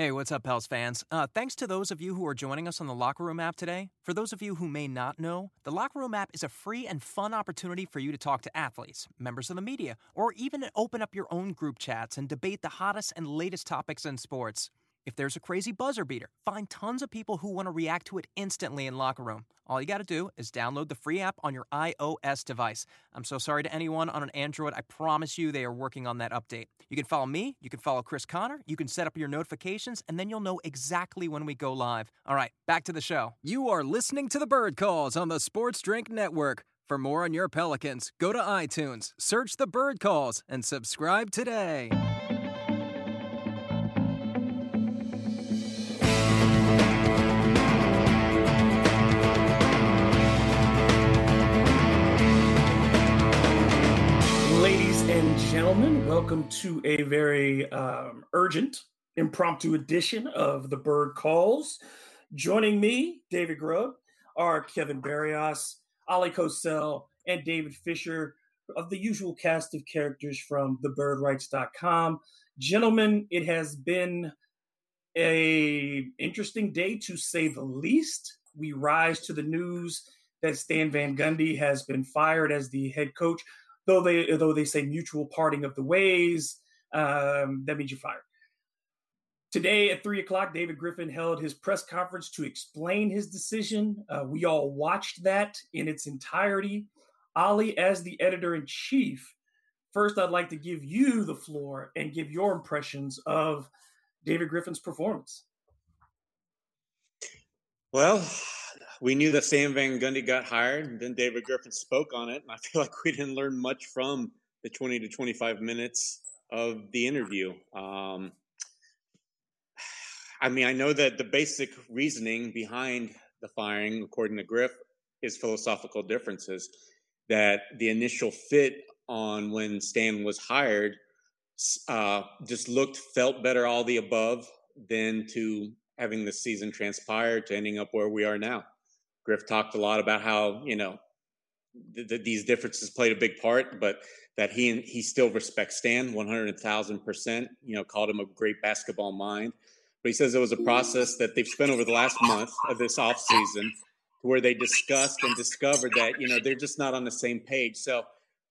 Hey, what's up, Pels fans? Uh, thanks to those of you who are joining us on the Locker Room app today. For those of you who may not know, the Locker Room app is a free and fun opportunity for you to talk to athletes, members of the media, or even open up your own group chats and debate the hottest and latest topics in sports. If there's a crazy buzzer beater, find tons of people who want to react to it instantly in Locker Room. All you got to do is download the free app on your iOS device. I'm so sorry to anyone on an Android. I promise you they are working on that update. You can follow me, you can follow Chris Connor, you can set up your notifications, and then you'll know exactly when we go live. All right, back to the show. You are listening to the Bird Calls on the Sports Drink Network. For more on your Pelicans, go to iTunes, search the Bird Calls, and subscribe today. And gentlemen, welcome to a very um, urgent impromptu edition of the Bird Calls. Joining me, David Grubb, are Kevin Barrios, Ali Kosel, and David Fisher of the usual cast of characters from thebirdwrites.com. Gentlemen, it has been a interesting day to say the least. We rise to the news that Stan Van Gundy has been fired as the head coach though they though they say mutual parting of the ways, um, that means you're fired. Today at three o'clock, David Griffin held his press conference to explain his decision. Uh, we all watched that in its entirety. Ali, as the editor in chief, first I'd like to give you the floor and give your impressions of David Griffin's performance. Well, we knew that Stan Van Gundy got hired, and then David Griffin spoke on it, and I feel like we didn't learn much from the 20 to 25 minutes of the interview. Um, I mean, I know that the basic reasoning behind the firing, according to Griff, is philosophical differences. That the initial fit on when Stan was hired uh, just looked, felt better, all the above, than to having the season transpire to ending up where we are now. Griff talked a lot about how you know th- th- these differences played a big part, but that he he still respects Stan one hundred thousand percent. You know, called him a great basketball mind. But he says it was a process that they've spent over the last month of this off season, where they discussed and discovered that you know they're just not on the same page. So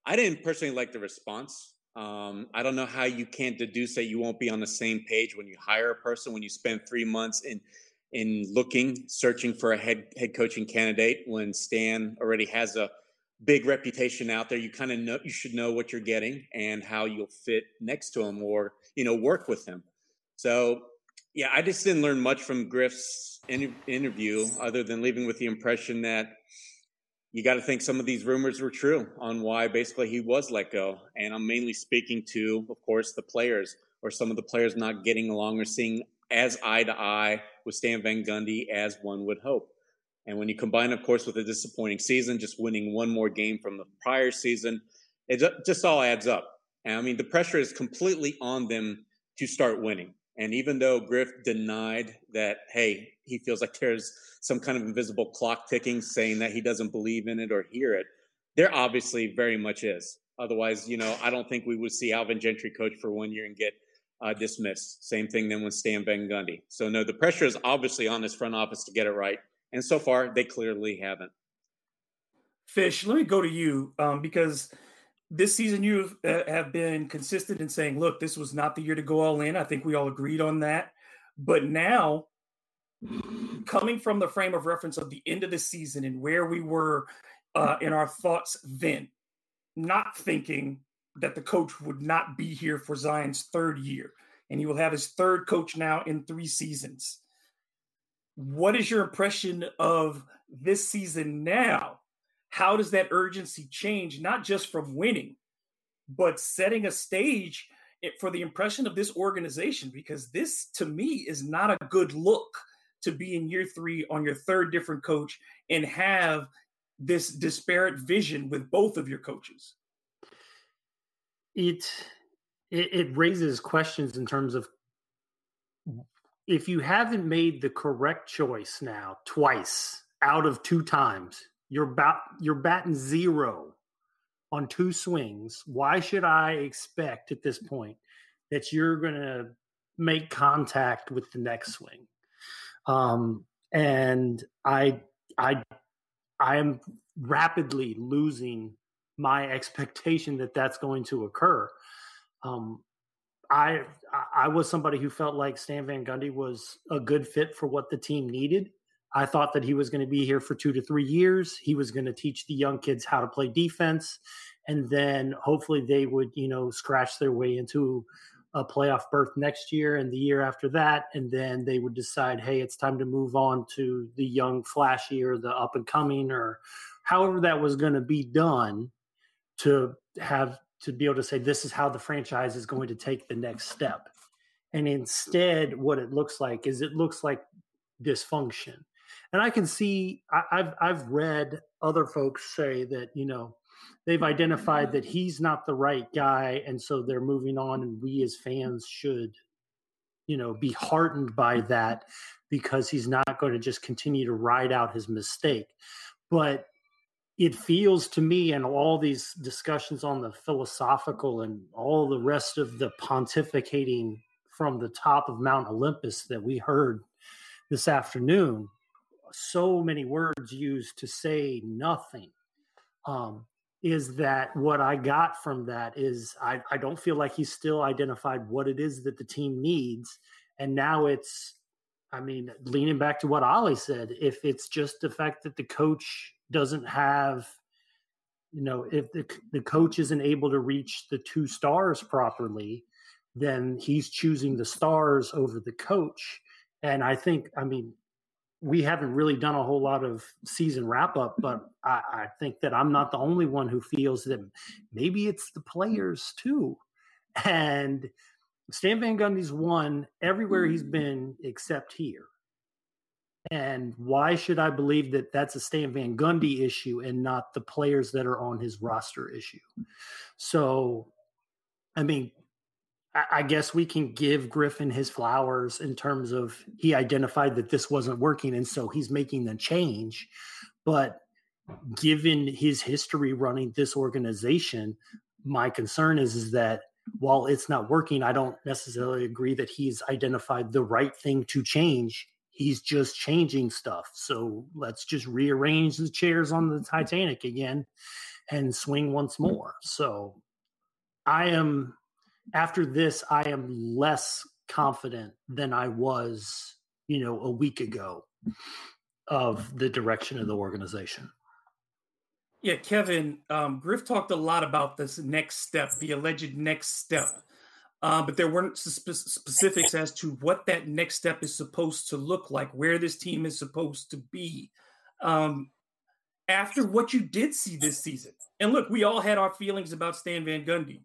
I didn't personally like the response. Um, I don't know how you can't deduce that you won't be on the same page when you hire a person when you spend three months in in looking, searching for a head head coaching candidate when Stan already has a big reputation out there. You kind of know you should know what you're getting and how you'll fit next to him or you know work with him. So yeah, I just didn't learn much from Griff's in- interview other than leaving with the impression that you got to think some of these rumors were true on why basically he was let go. And I'm mainly speaking to, of course, the players or some of the players not getting along or seeing as eye to eye with Stan Van Gundy as one would hope. And when you combine, of course, with a disappointing season, just winning one more game from the prior season, it just all adds up. And I mean, the pressure is completely on them to start winning. And even though Griff denied that, hey, he feels like there's some kind of invisible clock ticking saying that he doesn't believe in it or hear it, there obviously very much is. Otherwise, you know, I don't think we would see Alvin Gentry coach for one year and get uh, dismissed. Same thing then with Stan Van Gundy. So no, the pressure is obviously on this front office to get it right, and so far they clearly haven't. Fish, let me go to you um, because this season you uh, have been consistent in saying, look, this was not the year to go all in. I think we all agreed on that. But now, coming from the frame of reference of the end of the season and where we were uh, in our thoughts then, not thinking that the coach would not be here for Zion's third year, and he will have his third coach now in three seasons. What is your impression of this season now? How does that urgency change, not just from winning, but setting a stage for the impression of this organization because this to me is not a good look to be in year three on your third different coach and have this disparate vision with both of your coaches it it, it raises questions in terms of if you haven't made the correct choice now twice out of two times you're about you're batting zero on two swings why should i expect at this point that you're going to make contact with the next swing? Um, and i i i am rapidly losing my expectation that that's going to occur um, I I was somebody who felt like Stan Van Gundy was a good fit for what the team needed. I thought that he was going to be here for two to three years. He was going to teach the young kids how to play defense, and then hopefully they would, you know, scratch their way into a playoff berth next year and the year after that, and then they would decide, hey, it's time to move on to the young, flashy, or the up and coming, or however that was going to be done to have to be able to say this is how the franchise is going to take the next step. And instead, what it looks like is it looks like dysfunction. And I can see I, I've I've read other folks say that you know they've identified that he's not the right guy, and so they're moving on. And we as fans should, you know, be heartened by that because he's not going to just continue to ride out his mistake. But it feels to me and all these discussions on the philosophical and all the rest of the pontificating from the top of Mount Olympus that we heard this afternoon, so many words used to say nothing. Um, is that what I got from that is I, I don't feel like he's still identified what it is that the team needs. And now it's, I mean, leaning back to what Ollie said, if it's just the fact that the coach doesn't have you know if the, the coach isn't able to reach the two stars properly then he's choosing the stars over the coach. And i think i mean we haven't really done a whole lot of season wrap up but I, I think that i'm not the only one who feels that maybe it's the players too. And stan van gundy's won everywhere he's hmm. been except here and why should I believe that that's a Stan Van Gundy issue and not the players that are on his roster issue? So, I mean, I guess we can give Griffin his flowers in terms of he identified that this wasn't working and so he's making the change. But given his history running this organization, my concern is, is that while it's not working, I don't necessarily agree that he's identified the right thing to change he's just changing stuff. So let's just rearrange the chairs on the Titanic again and swing once more. So I am after this, I am less confident than I was, you know, a week ago of the direction of the organization. Yeah, Kevin, um, Griff talked a lot about this next step, the alleged next step uh, but there weren't spe- specifics as to what that next step is supposed to look like, where this team is supposed to be. Um, after what you did see this season, and look, we all had our feelings about Stan Van Gundy,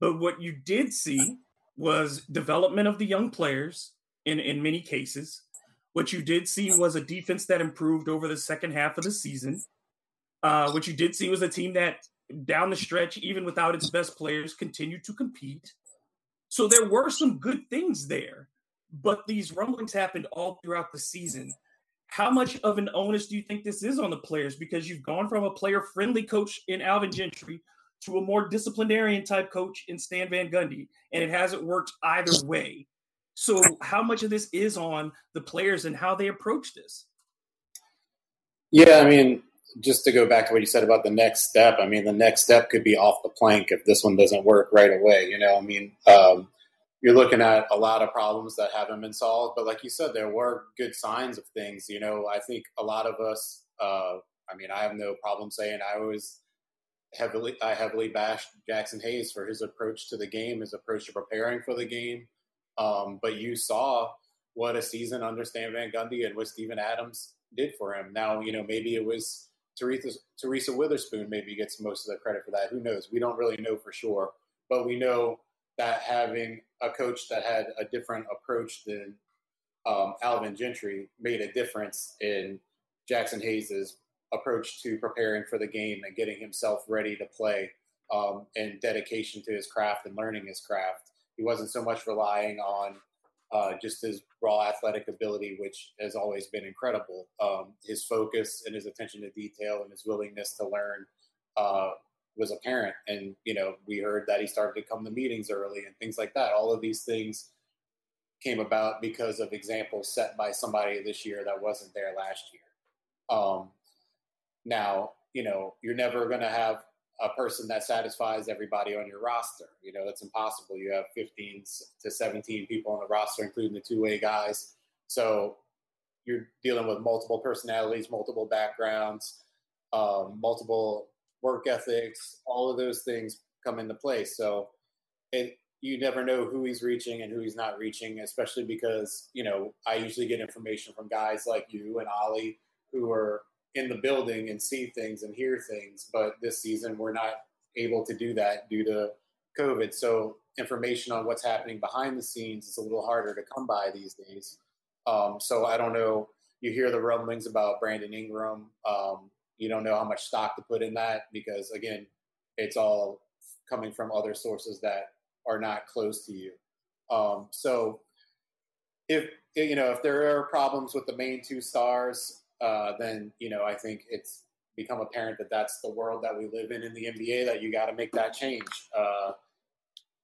but what you did see was development of the young players in, in many cases. What you did see was a defense that improved over the second half of the season. Uh, what you did see was a team that, down the stretch, even without its best players, continued to compete. So there were some good things there, but these rumblings happened all throughout the season. How much of an onus do you think this is on the players? Because you've gone from a player friendly coach in Alvin Gentry to a more disciplinarian type coach in Stan Van Gundy, and it hasn't worked either way. So, how much of this is on the players and how they approach this? Yeah, I mean, just to go back to what you said about the next step, I mean, the next step could be off the plank if this one doesn't work right away. You know, I mean, um, you're looking at a lot of problems that haven't been solved. But like you said, there were good signs of things. You know, I think a lot of us, uh, I mean, I have no problem saying I was heavily, I heavily bashed Jaxson Hayes for his approach to the game, his approach to preparing for the game. Um, but you saw what a season under Stan Van Gundy and what Steven Adams did for him. Now, you know, maybe it was Teresa, Teresa Weatherspoon maybe gets most of the credit for that. Who knows? We don't really know for sure, but we know that having a coach that had a different approach than um, Alvin Gentry made a difference in Jaxson Hayes's approach to preparing for the game and getting himself ready to play um, and dedication to his craft and learning his craft. He wasn't so much relying on uh, just his raw athletic ability, which has always been incredible. Um, his focus and his attention to detail and his willingness to learn uh, was apparent. And, you know, we heard that he started to come to meetings early and things like that. All of these things came about because of examples set by somebody this year that wasn't there last year. Um, now, you know, you're never going to have a person that satisfies everybody on your roster. You know, that's impossible. You have 15 to 17 people on the roster, including the two way guys. So you're dealing with multiple personalities, multiple backgrounds, um, multiple work ethics. All of those things come into play. So it, you never know who he's reaching and who he's not reaching, especially because, you know, I usually get information from guys like you and Ollie who are in the building and see things and hear things. But this season, we're not able to do that due to COVID. So information on what's happening behind the scenes is a little harder to come by these days. Um, so I don't know. You hear the rumblings about Brandon Ingram. Um, you don't know how much stock to put in that because again, it's all coming from other sources that are not close to you. Um, so if you know if there are problems with the main two stars, uh, then you know I think it's become apparent that that's the world that we live in in the NBA. That you got to make that change. Uh,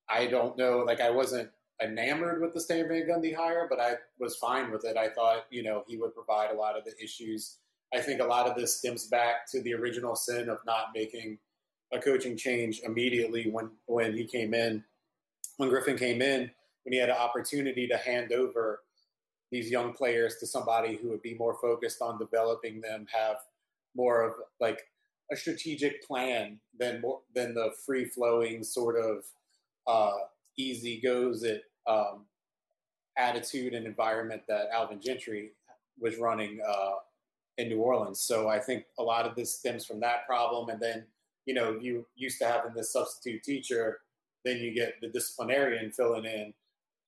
I don't know, like I wasn't enamored with the Stan Van Gundy hire, but I was fine with it. I thought you know he would provide a lot of the issues. I think a lot of this stems back to the original sin of not making a coaching change immediately when when he came in, when Griffin came in, when he had an opportunity to hand over these young players to somebody who would be more focused on developing them, have more of like a strategic plan than more than the free flowing sort of uh, easy goes it um, attitude and environment that Alvin Gentry was running uh, in New Orleans. So I think a lot of this stems from that problem. And then, you know, you used to having this substitute teacher, then you get the disciplinarian filling in,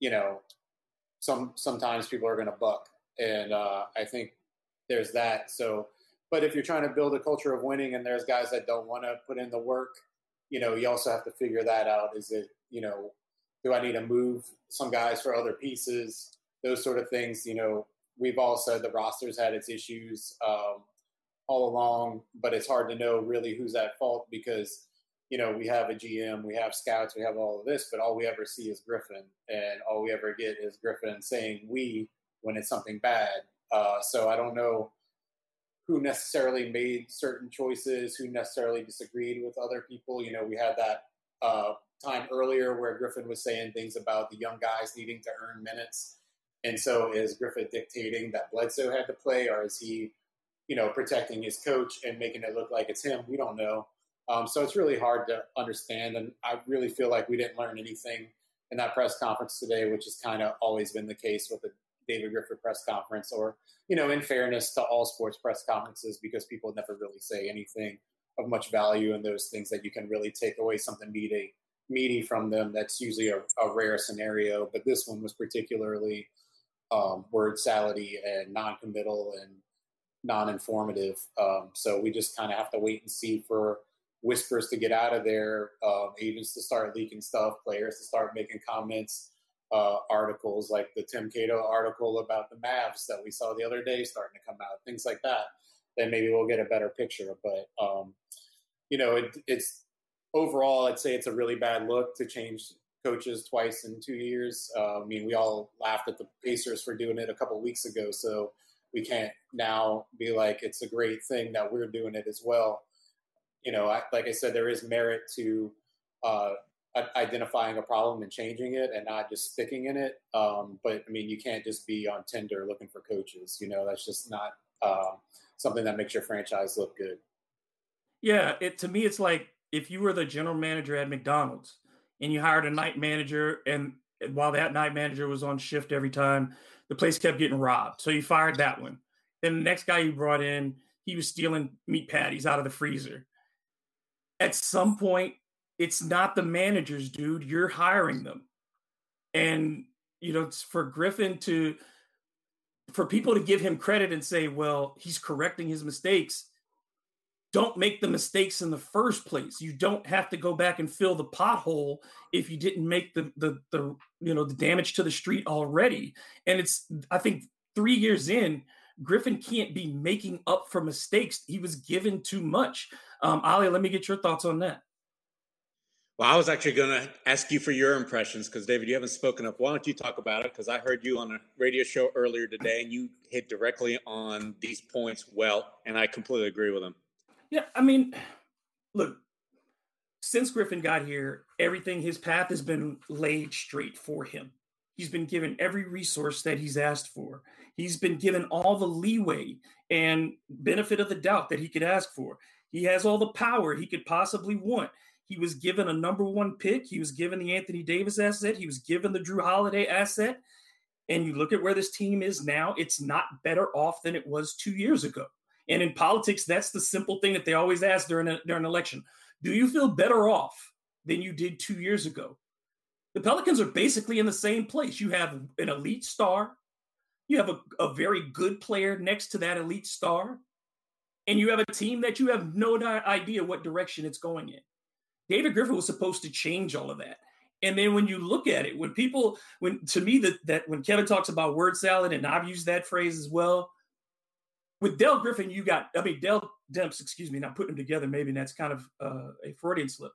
you know, some sometimes people are going to buck, and uh, I think there's that. So, but if you're trying to build a culture of winning, and there's guys that don't want to put in the work, you know, you also have to figure that out. Is it you know, do I need to move some guys for other pieces? Those sort of things. You know, we've all said the roster's had its issues um, all along, but it's hard to know really who's at fault because you know, we have a GM, we have scouts, we have all of this, but all we ever see is Griffin, and all we ever get is Griffin saying "we" when it's something bad. Uh, so I don't know who necessarily made certain choices, who necessarily disagreed with other people. You know, we had that uh, time earlier where Griffin was saying things about the young guys needing to earn minutes. And so is Griffin dictating that Bledsoe had to play, or is he, you know, protecting his coach and making it look like it's him? We don't know. Um, so it's really hard to understand. And I really feel like we didn't learn anything in that press conference today, which has kind of always been the case with the David Griffin press conference, or, you know, in fairness to all sports press conferences, because people never really say anything of much value in those things that you can really take away something meaty, meaty from them. That's usually a, a rare scenario. But this one was particularly um, word salady and non committal and non informative. Um, so we just kind of have to wait and see for whispers to get out of there, um, agents to start leaking stuff, players to start making comments, uh, articles like the Tim Cato article about the Mavs that we saw the other day starting to come out, things like that. Then maybe we'll get a better picture. But um, you know, it, it's overall, I'd say it's a really bad look to change coaches twice in two years. Uh, I mean, we all laughed at the Pacers for doing it a couple weeks ago, so we can't now be like it's a great thing that we're doing it as well you know, I, like I said, there is merit to uh, identifying a problem and changing it, and not just sticking in it. Um, but I mean, you can't just be on Tinder looking for coaches. You know, that's just not uh, something that makes your franchise look good. Yeah, it to me, it's like if you were the general manager at McDonald's and you hired a night manager, and while that night manager was on shift every time, the place kept getting robbed. So you fired that one. Then the next guy you brought in, he was stealing meat patties out of the freezer at some point It's not the managers, dude. You're hiring them. And, you know, it's for Griffin to, for people to give him credit and say, well, he's correcting his mistakes. Don't make the mistakes in the first place. You don't have to go back and fill the pothole if you didn't make the the the you know the damage to the street already. And it's I think three years in, Griffin can't be making up for mistakes. He was given too much. Um, Ali, let me get your thoughts on that. Well, I was actually going to ask you for your impressions because, David, you haven't spoken up. Why don't you talk about it? Because I heard you on a radio show earlier today and you hit directly on these points well, and I completely agree with them. Yeah, I mean, look, since Griffin got here, everything, his path has been laid straight for him. He's been given every resource that he's asked for. He's been given all the leeway and benefit of the doubt that he could ask for. He has all the power he could possibly want. He was given a number one pick. He was given the Anthony Davis asset. He was given the Jrue Holiday asset. And you look at where this team is now, it's not better off than it was two years ago. And in politics, that's the simple thing that they always ask during, a, during an election. Do you feel better off than you did two years ago? The Pelicans are basically in the same place. You have an elite star, you have a, a very good player next to that elite star, and you have a team that you have no idea what direction it's going in. David Griffin was supposed to change all of that. And then when you look at it, when people, when to me that that when Kevin talks about word salad, and I've used that phrase as well. With Dell Griffin, you got, I mean, Dell Demps, excuse me, not putting them together, maybe that's kind of uh, a Freudian slip.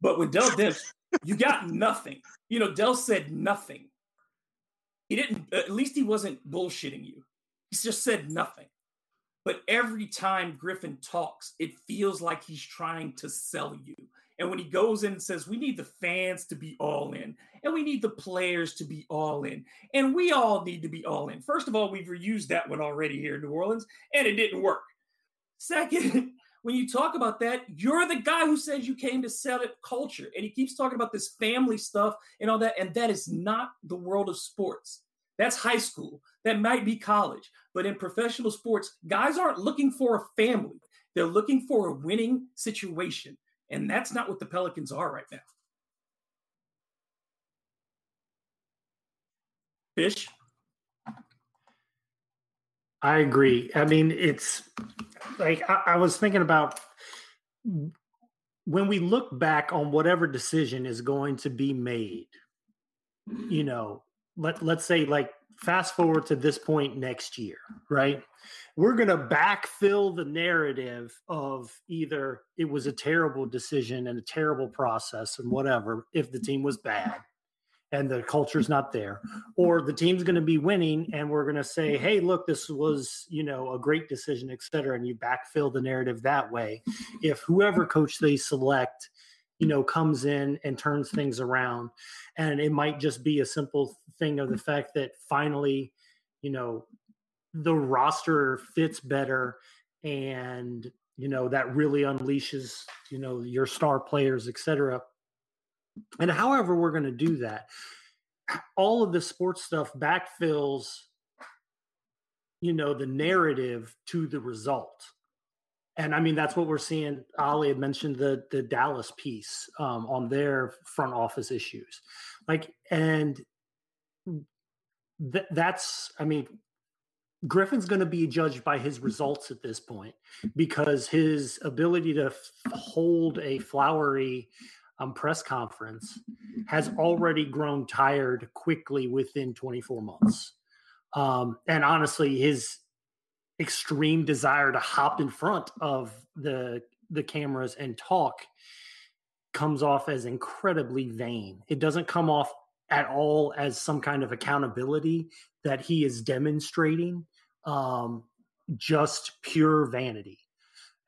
But with Dell Demps, you got nothing. You know, Dell said nothing. He didn't, at least he wasn't bullshitting you. He just said nothing. But every time Griffin talks, it feels like he's trying to sell you. And when he goes in and says, we need the fans to be all in, and we need the players to be all in, and we all need to be all in. First of all, we've reused that one already here in New Orleans, and it didn't work. Second, when you talk about that, you're the guy who says you came to sell it culture. And he keeps talking about this family stuff and all that. And that is not the world of sports. That's high school. That might be college. But in professional sports, guys aren't looking for a family. They're looking for a winning situation. And that's not what the Pelicans are right now. Fish? I agree. I mean, it's like I, I, was thinking about when we look back on whatever decision is going to be made, you know, let let's say like fast forward to this point next year, right? We're going to backfill the narrative of either it was a terrible decision and a terrible process and whatever if the team was bad and the culture's not there or the team's going to be winning and we're going to say hey look this was you know a great decision et cetera and you backfill the narrative that way if whoever coach they select you know comes in and turns things around. And it might just be a simple thing of the mm. fact that finally you know the roster fits better and you know that really unleashes you know your star players et cetera. And however we're going to do that, all of the sports stuff backfills, you know, the narrative to the result. And I mean, that's what we're seeing. Ali had mentioned the the Dallas piece um, on their front office issues, like, and th- that's, I mean, Griffin's going to be judged by his results at this point because his ability to f- hold a flowery um, press conference has already grown tired quickly within 24 months. Um, and honestly, his extreme desire to hop in front of the the cameras and talk comes off as incredibly vain. It doesn't come off at all as some kind of accountability that he is demonstrating. Um, just pure vanity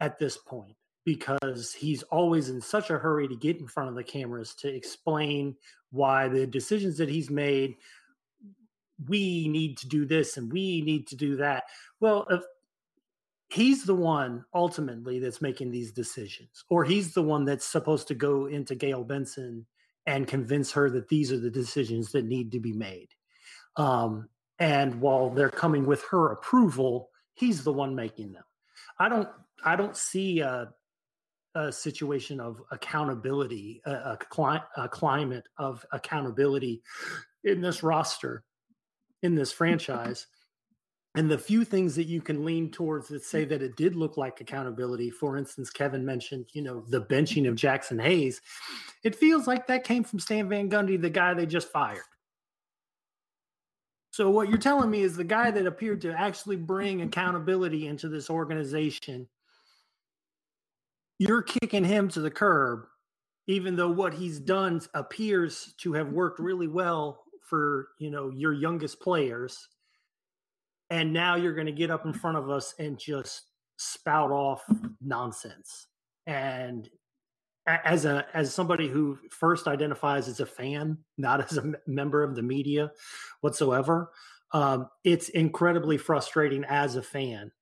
at this point because he's always in such a hurry to get in front of the cameras to explain why the decisions that he's made we need to do this and we need to do that. Well if he's the one ultimately that's making these decisions or he's the one that's supposed to go into gayle benson and convince her that these are the decisions that need to be made. Um, and while they're coming with her approval he's the one making them. I don't i don't see a a situation of accountability, a, a, cli- a climate of accountability in this roster, in this franchise. And the few things that you can lean towards that say that it did look like accountability, for instance, Kevin mentioned, you know, the benching of jaxson Hayes. It feels like that came from Stan Van Gundy, the guy they just fired. So what you're telling me is the guy that appeared to actually bring accountability into this organization, you're kicking him to the curb, even though what he's done appears to have worked really well for you know your youngest players. And now you're going to get up in front of us and just spout off nonsense. And as a as somebody who first identifies as a fan not as a member of the media whatsoever um, it's incredibly frustrating as a fan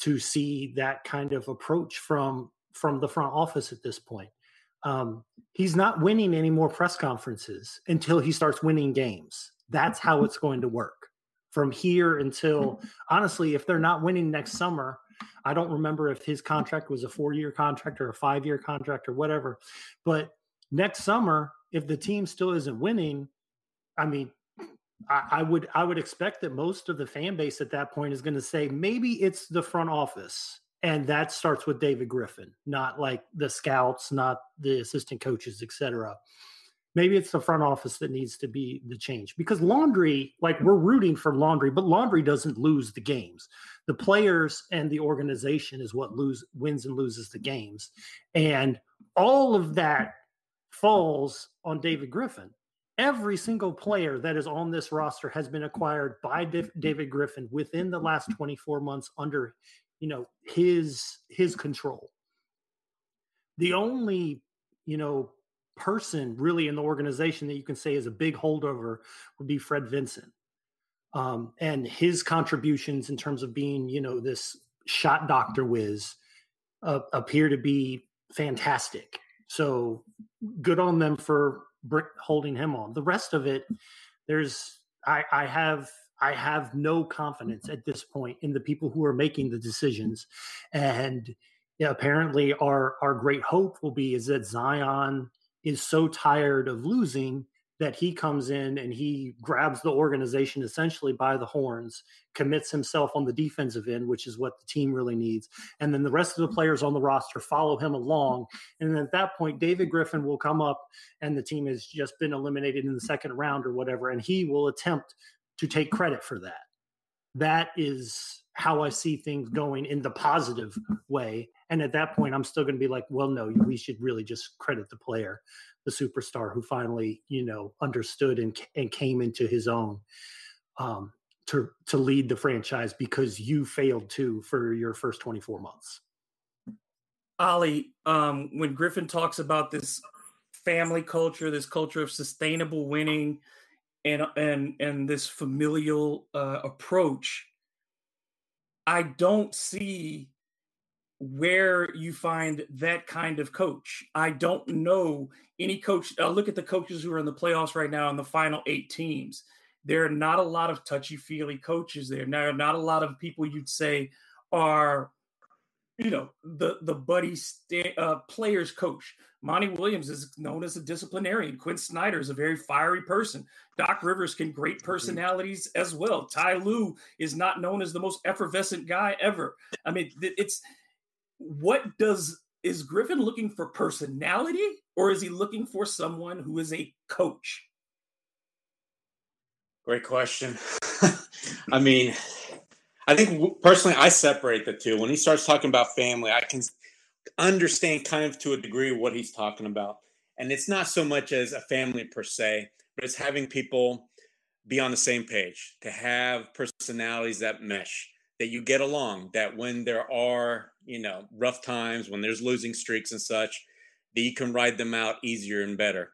to see that kind of approach from from the front office at this point um, he's not winning any more press conferences until he starts winning games that's how it's going to work from here until honestly, if they're not winning next summer, I don't remember if his contract was a four year contract or a five year contract or whatever. But next summer, if the team still isn't winning, I mean, I, I would I would expect that most of the fan base at that point is going to say maybe it's the front office. And that starts with David Griffin, not like the scouts, not the assistant coaches, et cetera. Maybe it's the front office that needs to be the change because Laundry like we're rooting for Laundry but Laundry doesn't lose the games. The players and the organization is what lose wins and loses the games. And all of that falls on david griffin. Every single player that is on this roster has been acquired by david griffin within the last 24 months under you know his his control the only you know person really in the organization that you can say is a big holdover would be Fred Vinson Um, and his contributions in terms of being, you know, this shot doctor whiz uh, appear to be fantastic. So good on them for holding him on. The rest of it, there's, I, I have, I have no confidence at this point in the people who are making the decisions. And apparently our, our great hope will be is that Zion is so tired of losing that he comes in and he grabs the organization essentially by the horns, commits himself on the defensive end, which is what the team really needs. And then the rest of the players on the roster follow him along. And at that point, David Griffin will come up and the team has just been eliminated in the second round or whatever. And he will attempt to take credit for that. That is how I see things going in the positive way. And at that point, I'm still going to be like, well, no, we should really just credit the player, the superstar who finally, you know, understood and and came into his own um, to to lead the franchise because you failed to for your first 24 months. Ollie, um, when Griffin talks about this family culture, this culture of sustainable winning, and and and this familial uh, approach I don't see where you find that kind of coach. I don't know any coach. Uh, look at the coaches who are in the playoffs right now in the final eight teams. There are not a lot of touchy feely coaches there. Are not a lot of people you'd say are you know the the buddy st- uh, players coach. Monty Williams is known as a disciplinarian. Quin Snyder is a very fiery person. Doc Rivers can great personalities as well. Ty Lue is not known as the most effervescent guy ever. I mean, it's what does is Griffin looking for personality or is he looking for someone who is a coach? Great question. I mean, I think personally, I separate the two. When he starts talking about family, I can understand kind of to a degree what he's talking about. And it's not so much as a family per se, but it's having people be on the same page, to have personalities that mesh, that you get along, that when there are, you know, rough times, when there's losing streaks and such, that you can ride them out easier and better.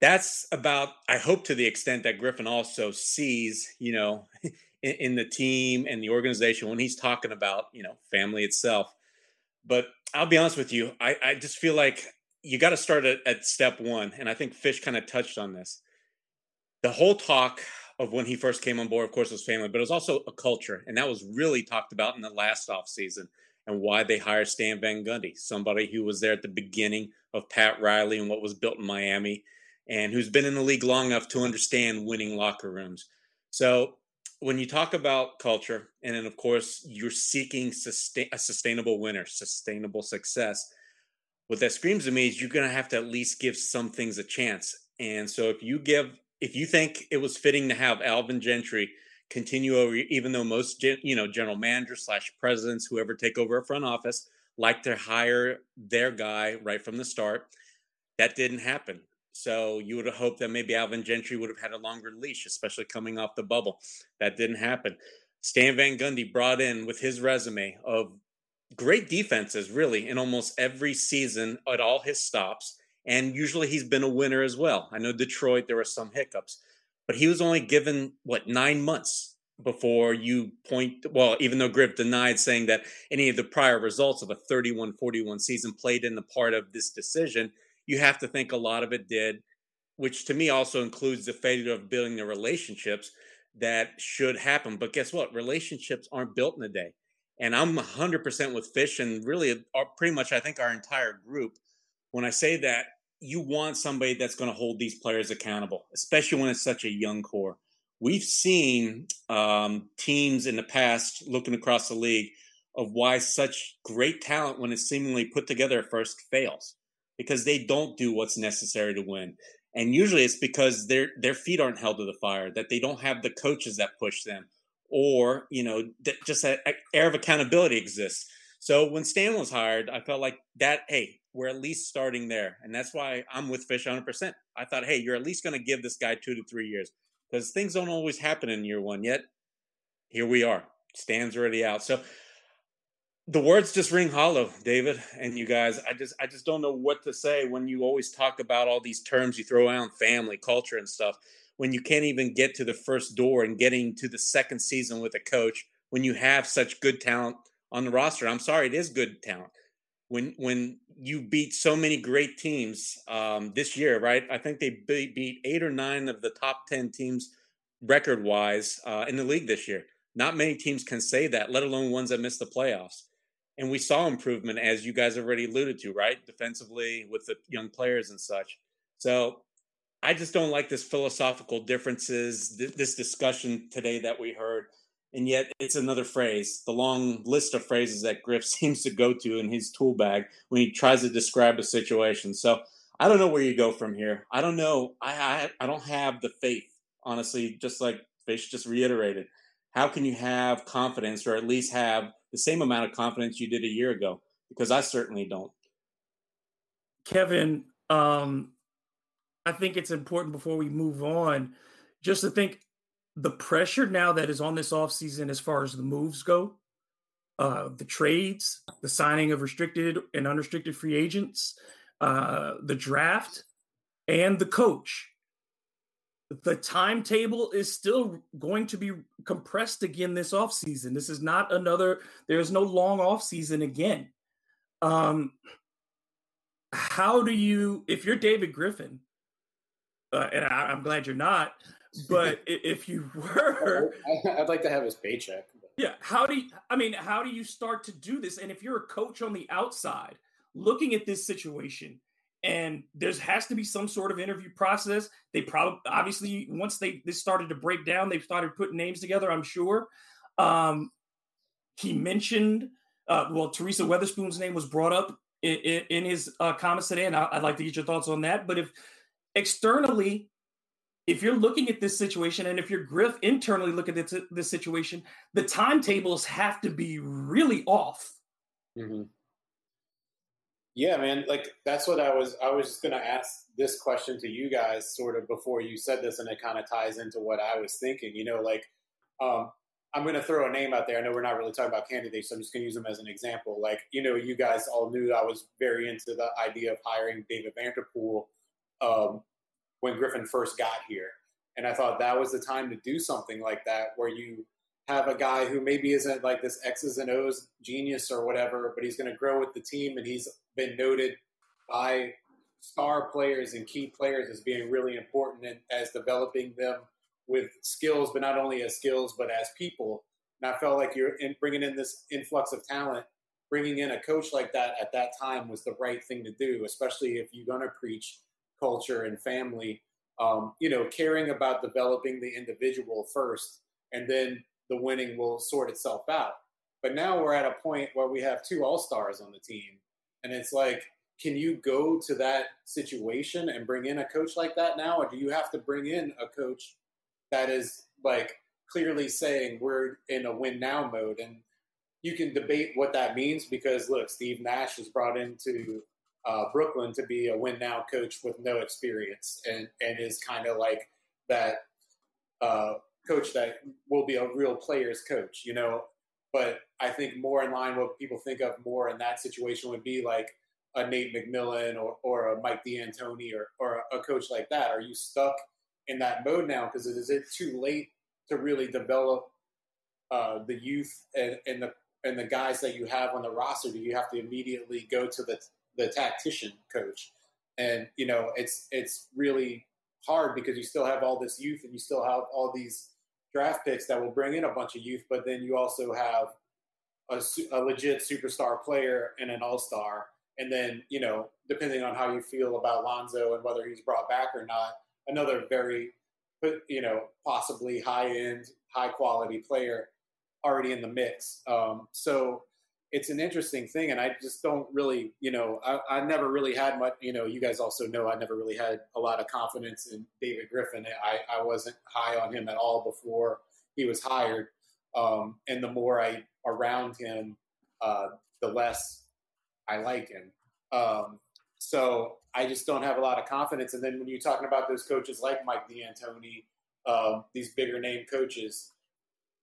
That's about, I hope, to the extent that Griffin also sees, you know, in, in the team and the organization when he's talking about you know family itself. But I'll be honest with you, I, I just feel like you got to start at, at step one, and I think Fish kind of touched on this. The whole talk of when he first came on board, of course, was family, but it was also a culture, and that was really talked about in the last off season. and why they hired Stan Van Gundy, somebody who was there at the beginning of Pat Riley and what was built in Miami, and who's been in the league long enough to understand winning locker rooms. So when you talk about culture, and then of course you're seeking sustain, a sustainable winner, sustainable success, what that screams to me is you're going to have to at least give some things a chance. And so if you give, if you think it was fitting to have Alvin Gentry continue over, even though most you know general managers slash presidents, whoever take over a front office, like to hire their guy right from the start, that didn't happen. So you would have hoped that maybe Alvin Gentry would have had a longer leash, especially coming off the bubble. That didn't happen. Stan Van Gundy brought in with his resume of great defenses, really, in almost every season at all his stops. And usually he's been a winner as well. I know Detroit, there were some hiccups, but he was only given, what, nine months before you point. Well, even though Griff denied saying that any of the prior results of a 31 41 season played in the part of this decision, you have to think a lot of it did, which to me also includes the failure of building the relationships that should happen. But guess what? Relationships aren't built in a day. And I'm 100% with Fish and really pretty much, I think, our entire group. When I say that, you want somebody that's going to hold these players accountable, especially when it's such a young core. We've seen um, teams in the past looking across the league of why such great talent, when it's seemingly put together at first, fails because they don't do what's necessary to win. And usually it's because their their feet aren't held to the fire, that they don't have the coaches that push them, or you know that just that air of accountability exists. So when Stan was hired, I felt like that. Hey, we're at least starting there, and that's why I'm with Fish 100. percent I thought, hey, you're at least going to give this guy two to three years because things don't always happen in year one. Yet here we are. Stan's already out. So the words just ring hollow, David, and you guys. I just I just don't know what to say when you always talk about all these terms you throw around family, culture, and stuff when you can't even get to the first door and getting to the second season with a coach when you have such good talent on the roster. I'm sorry, it is good talent. When when you beat so many great teams um, this year, right? I think they beat eight or nine of the top ten teams record wise uh, in the league this year. Not many teams can say that, let alone ones that missed the playoffs. And we saw improvement, as you guys already alluded to, right? Defensively with the young players and such. So I just don't like this philosophical differences, th- this discussion today that we heard. And yet it's another phrase, the long list of phrases that Griff seems to go to in his tool bag when he tries to describe a situation. So I don't know where you go from here. I don't know. I, I, I don't have the faith, honestly, just like Fish just reiterated. How can you have confidence or at least have the same amount of confidence you did a year ago? Because I certainly don't. Kevin, um, I think it's important before we move on just to think the pressure now that is on this offseason as far as the moves go, uh, the trades, the signing of restricted and unrestricted free agents, uh, the draft, and the coach. The timetable is still going to be compressed again this offseason. This is not another, there's no long offseason again. Um, how do you, if you're David Griffin, uh, and I, am glad you're not. But if you were, I'd like to have his paycheck. Yeah, how do you? I mean, how do you start to do this? And if you're a coach on the outside, looking at this situation, and there has to be some sort of interview process. They probably, obviously, once they this started to break down, they've started putting names together. I'm sure. Um, he mentioned, uh, well, Teresa Weatherspoon's name was brought up in, in, in his uh, comments today, and I, I'd like to get your thoughts on that. But if externally, if you're looking at this situation and if you're Griff internally look at this, this situation, the timetables have to be really off. Mm-hmm. Yeah, man. Like that's what I was. I was just to ask this question to you guys, sort of before you said this, and it kind of ties into what I was thinking. You know, like um, I'm to throw a name out there. I know we're not really talking about candidates, so I'm just to use them as an example. Like, you know, you guys all knew I was very into the idea of hiring David Vanterpool um, when Griffin first got here. And I thought that was the time to do something like that, where you have a guy who maybe isn't like this X's and O's genius or whatever, but he's going to grow with the team, and he's been noted by star players and key players as being really important and as developing them with skills, but not only as skills, but as people. And I felt like you're in bringing in this influx of talent bringing in a coach like that at that time was the right thing to do, especially if you're going to preach culture and family. Um, you know, caring about developing the individual first, and then the winning will sort itself out. But now we're at a point where we have two all stars on the team, and it's like, can you go to that situation and bring in a coach like that now, or do you have to bring in a coach that is like clearly saying we're in a win now mode? And you can debate what that means because look, Steve Nash is brought into uh, Brooklyn to be a win now coach with no experience and, and is kind of like that uh, coach that will be a real player's coach, you know. But I think more in line what people think of more in that situation would be like a Nate McMillan or, or a Mike D'Antoni or, or a coach like that. Are you stuck in that mode now? Because is it too late to really develop uh, the youth and, and the and the guys that you have on the roster? Do you have to immediately go to the the tactician coach. And you know, it's it's really hard because you still have all this youth and you still have all these draft picks that will bring in a bunch of youth, but then you also have a, a legit superstar player and an all star. And then, you know, depending on how you feel about Lonzo and whether he's brought back or not, another very, you know, possibly high end, high quality player already in the mix. Um, so it's an interesting thing and i just don't really you know I, I, never really had much you know you guys also know i never really had a lot of confidence in david griffin. I, I wasn't high on him at all before he was hired. Um, and the more i around him uh, the less i like him. Um, so i just don't have a lot of confidence. And then when you're talking about those coaches like mike d'antoni um, these bigger name coaches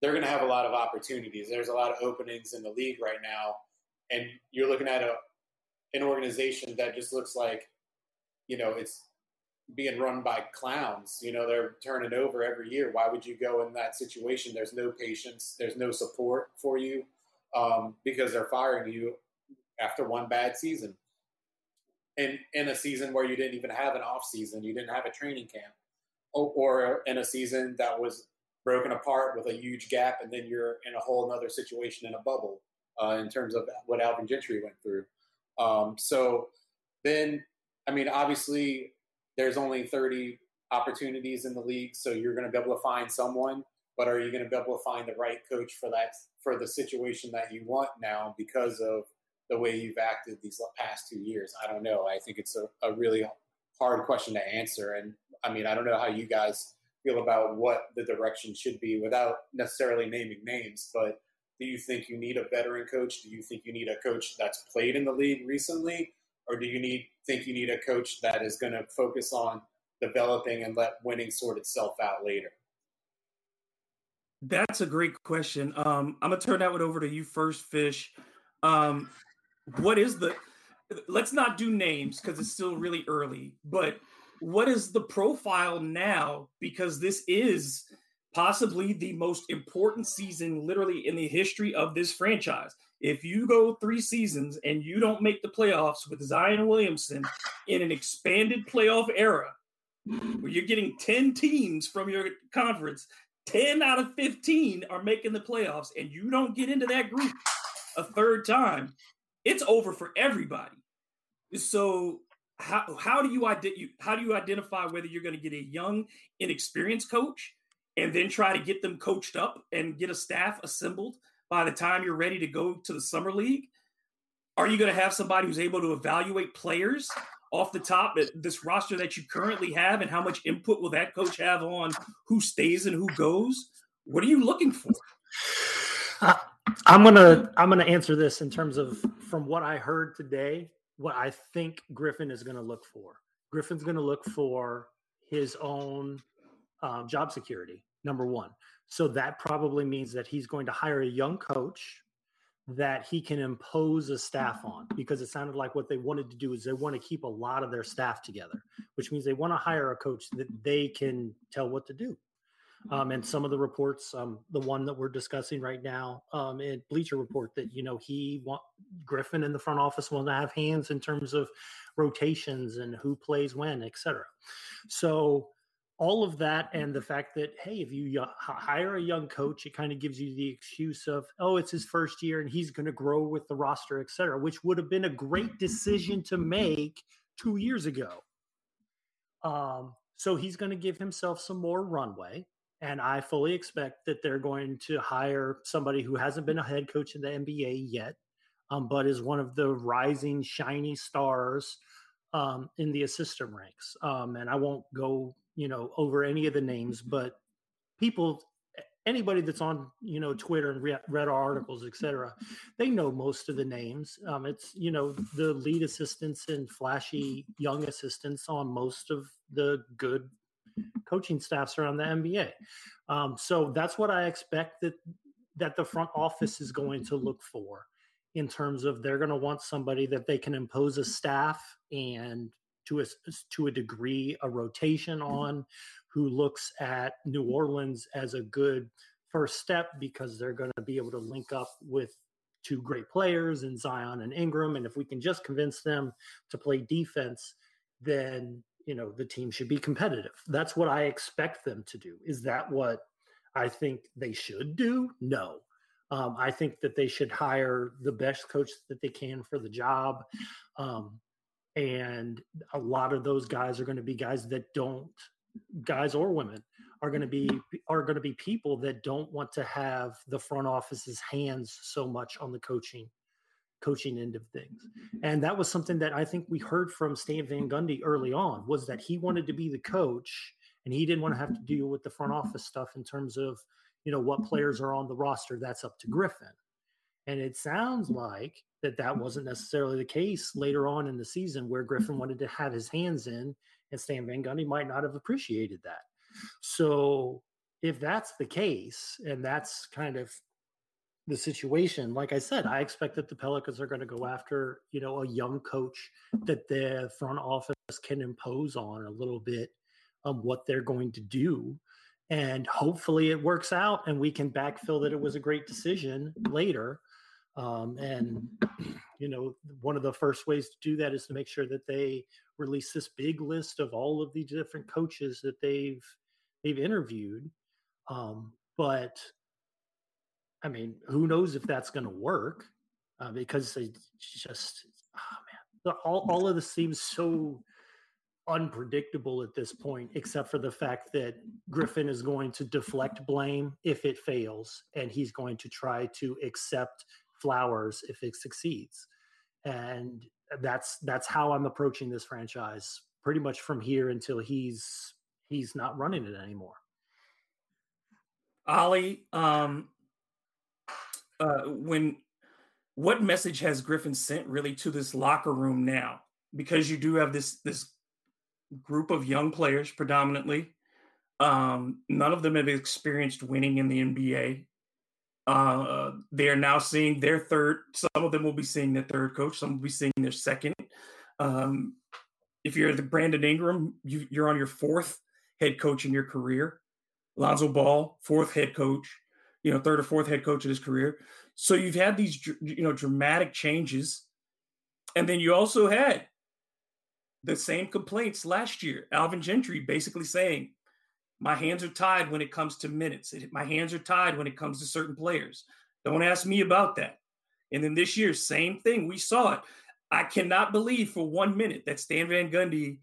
they're going to have a lot of opportunities. There's a lot of openings in the league right now, and you're looking at a an organization that just looks like, you know, it's being run by clowns. You know, they're turning over every year. Why would you go in that situation? There's no patience. There's no support for you um, because they're firing you after one bad season. In, in a season where you didn't even have an off season, you didn't have a training camp, or, or in a season that was broken apart with a huge gap, and then you're in a whole other situation in a bubble uh, in terms of what Alvin Gentry went through. Um, so then, I mean, obviously, there's only 30 opportunities in the league, so you're going to be able to find someone. But are you going to be able to find the right coach for that for the situation that you want now because of the way you've acted these past two years? I don't know. I think it's a, a really hard question to answer, and I mean, I don't know how you guys feel about what the direction should be without necessarily naming names. But do you think you need a veteran coach? Do you think you need a coach that's played in the league recently? Or do you need think you need a coach that is going to focus on developing and let winning sort itself out later? That's a great question. Um, I'm gonna turn that one over to you first, Fish. Um, what is the? Let's not do names because it's still really early. But what is the profile now? Because this is possibly the most important season, literally, in the history of this franchise. If you go three seasons and you don't make the playoffs with Zion Williamson in an expanded playoff era, where you're getting 10 teams from your conference, 10 out of 15 are making the playoffs, and you don't get into that group a third time, it's over for everybody. So how how do you how do you identify whether you're going to get a young, inexperienced coach and then try to get them coached up and get a staff assembled by the time you're ready to go to the summer league? Are you going to have somebody who's able to evaluate players off the top this roster that you currently have, and how much input will that coach have on who stays and who goes? What are you looking for? Uh, I'm gonna I'm gonna answer this in terms of from what I heard today what I think Griffin is going to look for. Griffin's going to look for his own um, job security, number one. So that probably means that he's going to hire a young coach that he can impose a staff on because it sounded like what they wanted to do is they want to keep a lot of their staff together, which means they want to hire a coach that they can tell what to do. Um, and some of the reports, um, the one that we're discussing right now, um, in Bleacher Report, that you know he want Griffin in the front office will have hands in terms of rotations and who plays when, et cetera. So all of that and the fact that hey if you hire a young coach it kind of gives you the excuse of oh it's his first year and he's going to grow with the roster et cetera which would have been a great decision to make two years ago um, so he's going to give himself some more runway and i fully expect that they're going to hire somebody who hasn't been a head coach in the nba yet um, but is one of the rising shiny stars um, in the assistant ranks. Um, and I won't go, you know, over any of the names, but people, anybody that's on, you know, Twitter and read, our articles, etc., they know most of the names. Um, it's, you know, the lead assistants and flashy young assistants on most of the good coaching staffs around the NBA. Um, so that's what I expect that that the front office is going to look for in terms of they're going to want somebody that they can impose a staff and to a to a degree a rotation on who looks at New Orleans as a good first step because they're going to be able to link up with two great players in Zion and Ingram and if we can just convince them to play defense then you know the team should be competitive. That's what i expect them to do. Is that what i think they should do? No. Um, I think that they should hire the best coach that they can for the job. Um, and a lot of those guys are going to be guys that don't, guys or women, are going to be are going to be people that don't want to have the front office's hands so much on the coaching coaching end of things. And that was something that I think we heard from Stan Van Gundy early on was that he wanted to be the coach and he didn't want to have to deal with the front office stuff in terms of you know what players are on the roster. That's up to griffin. And it sounds like that that wasn't necessarily the case later on in the season where griffin wanted to have his hands in and stan van gundy might not have appreciated that. So if that's the case and that's kind of the situation. Like i said i expect that the pelicans are going to go after you know a young coach that the front office can impose on a little bit of what they're going to do and hopefully it works out and we can backfill that it was a great decision later. Um, and you know one of the first ways to do that is to make sure that they release this big list of all of the different coaches that they've they've interviewed. Um, but i mean who knows if that's going to work uh, because they just oh man all, all of this seems so unpredictable at this point, except for the fact that Griffin is going to deflect blame if it fails, and he's going to try to accept flowers if it succeeds. And that's that's how I'm approaching this franchise pretty much from here until he's he's not running it anymore. Ollie, um, uh, when what message has Griffin sent really to this locker room now? Because you do have this this group of young players predominantly. Um, none of them have experienced winning in the NBA. Uh, they are now seeing their third. Some of them will be seeing their third coach. Some will be seeing their second. Um, if you're the Brandon Ingram, you, you're on your fourth head coach in your career. Lonzo Ball, fourth head coach. You know, third or fourth head coach in his career. So you've had these, you know, dramatic changes, and then you also had the same complaints last year. Alvin Gentry basically saying, my hands are tied when it comes to minutes. My hands are tied when it comes to certain players. Don't ask me about that. And then this year, same thing. We saw it. I cannot believe for one minute that Stan Van Gundy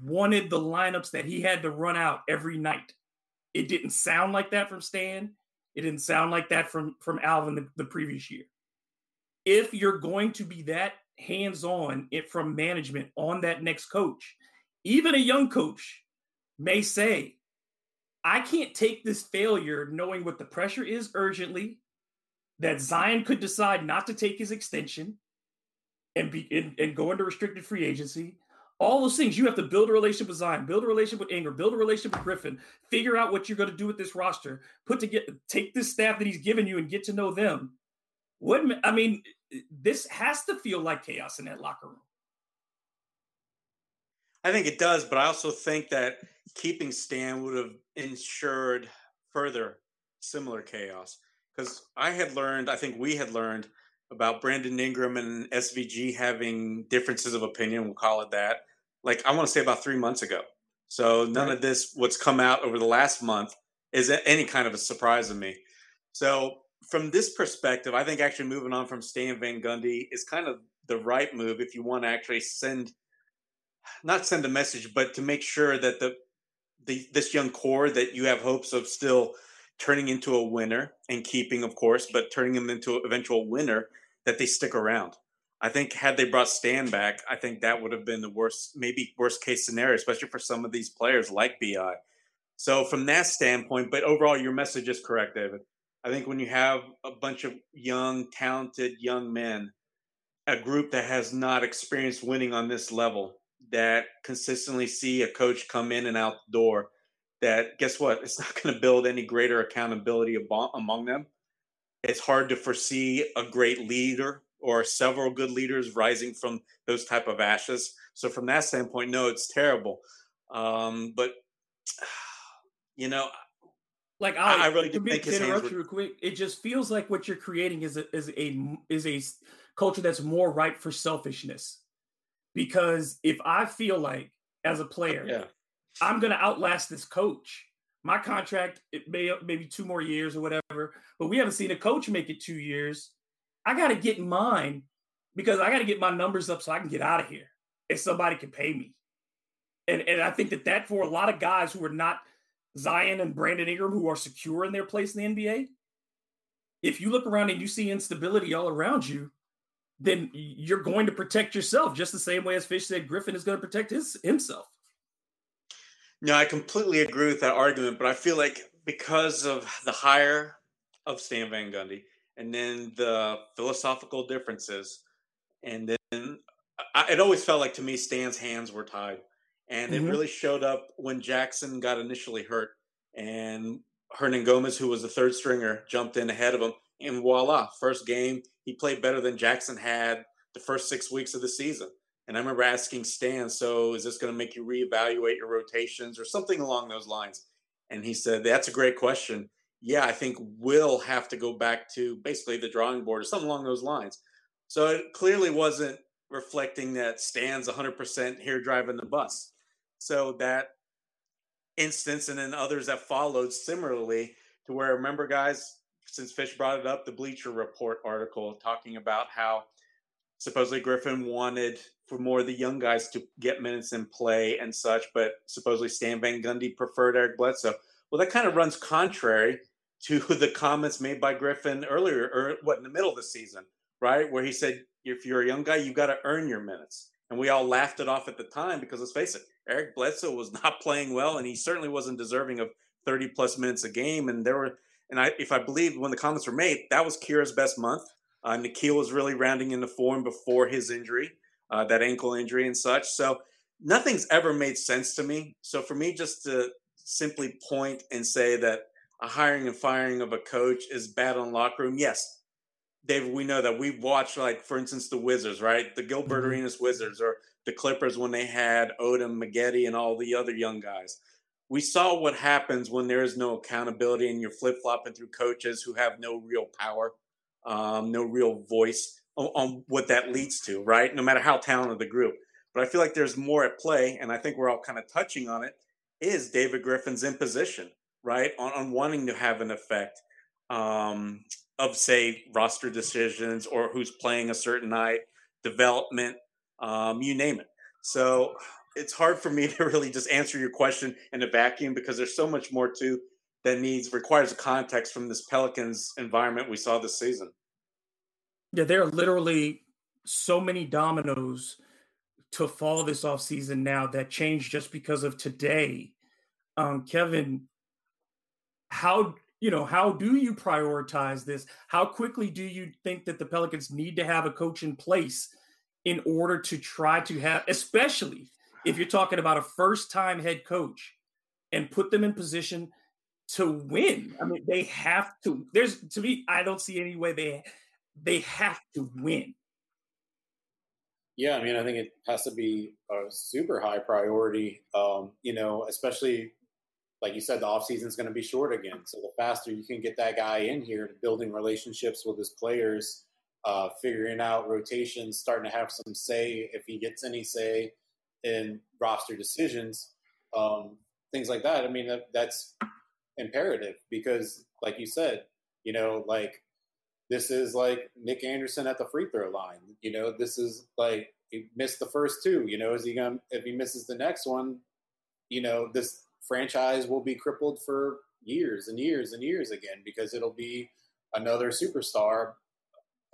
wanted the lineups that he had to run out every night. It didn't sound like that from Stan. It didn't sound like that from from Alvin the, the previous year. If you're going to be that hands on it from management on that next coach. Even a young coach may say, I can't take this failure knowing what the pressure is urgently, that Zion could decide not to take his extension and be and, and go into restricted free agency. All those things you have to build a relationship with Zion, build a relationship with Ingram, build a relationship with Griffin, figure out what you're going to do with this roster, put to get take this staff that he's given you and get to know them. What I mean, this has to feel like chaos in that locker room. I think it does, but I also think that keeping Stan would have ensured further similar chaos. Because I had learned, I think we had learned about Brandon Ingram and SVG having differences of opinion, we'll call it that. Like I want to say about three months ago. So none right. of this, what's come out over the last month, is any kind of a surprise to me. So from this perspective, I think actually moving on from Stan Van Gundy is kind of the right move if you want to actually send, not send a message, but to make sure that the, the this young core that you have hopes of still turning into a winner and keeping, of course, but turning them into an eventual winner, that they stick around. I think had they brought Stan back, I think that would have been the worst, maybe worst case scenario, especially for some of these players like Bi. So from that standpoint, but overall, your message is correct, David. I think when you have a bunch of young, talented young men, a group that has not experienced winning on this level, that consistently see a coach come in and out the door, that guess what? It's not going to build any greater accountability among them. It's hard to foresee a great leader or several good leaders rising from those type of ashes. So from that standpoint, no, it's terrible. Um, but you know, like I, I really think his interrupt were... you real quick. It just feels like what you're creating is a is a is a culture that's more ripe for selfishness. Because if I feel like as a player, yeah. I'm going to outlast this coach. My contract it may maybe two more years or whatever, but we haven't seen a coach make it two years. I got to get mine because I got to get my numbers up so I can get out of here if somebody can pay me. And and I think that that for a lot of guys who are not Zion and Brandon Ingram who are secure in their place in the NBA, if you look around and you see instability all around you, then you're going to protect yourself just the same way as Fish said Griffin is going to protect his himself. No, I completely agree with that argument, but I feel like because of the hire of Stan Van Gundy and then the philosophical differences, and then I, it always felt like to me Stan's hands were tied and mm-hmm. it really showed up when Jaxson got initially hurt, and Hernangómez, who was the third stringer, jumped in ahead of him, and voila, first game he played better than Jaxson had the first six weeks of the season. And I remember asking Stan, "So is this going to make you reevaluate your rotations or something along those lines?" And he said, "That's a great question. Yeah, I think we'll have to go back to basically the drawing board or something along those lines." So it clearly wasn't reflecting that Stan's 100% here driving the bus. So that instance and then others that followed similarly to where remember guys since fish brought it up the bleacher report article talking about how supposedly griffin wanted for more of the young guys to get minutes and play and such but supposedly stan van gundy preferred eric bledsoe well that kind of runs contrary to the comments made by griffin earlier or what in the middle of the season right where he said if you're a young guy you've got to earn your minutes and we all laughed it off at the time because let's face it Eric Bledsoe was not playing well, and he certainly wasn't deserving of 30 plus minutes a game. And there were, and I, if I believe when the comments were made, that was Kira's best month. Uh, Nickeil was really rounding into form before his injury, uh, that ankle injury and such. So nothing's ever made sense to me. So for me, just to simply point and say that a hiring and firing of a coach is bad on locker room, yes, David, we know that we've watched, like, for instance, the Wizards, right? The Gilbert mm-hmm. Arenas Wizards or the Clippers when they had Odom, Maggette, and all the other young guys. We saw what happens when there is no accountability and you're flip flopping through coaches who have no real power, um, no real voice on, on what that leads to, right? No matter how talented the group. But I feel like there's more at play, and I think we're all kind of touching on it. Is David Griffin's imposition, right, on, on wanting to have an effect? Um, of say roster decisions or who's playing a certain night, development, um, you name it. So it's hard for me to really just answer your question in a vacuum because there's so much more to that needs requires a context from this Pelicans environment we saw this season. Yeah, there are literally so many dominoes to fall this off season now that changed just because of today. Um, Kevin, how you know, how do you prioritize this? How quickly do you think that the Pelicans need to have a coach in place in order to try to have, especially if you're talking about a first time head coach and put them in position to win? I mean, they have to. There's to me, I don't see any way they they have to win. Yeah, I mean, I think it has to be a super high priority. Um, you know, especially like you said, the offseason is going to be short again. So the faster you can get that guy in here, building relationships with his players, uh, figuring out rotations, starting to have some say if he gets any say in roster decisions, um, things like that. I mean, that, that's imperative because, like you said, you know, like this is like Nick Anderson at the free throw line. You know, this is like he missed the first two. You know, is he to, if he misses the next one, you know, this franchise will be crippled for years and years and years again because it'll be another superstar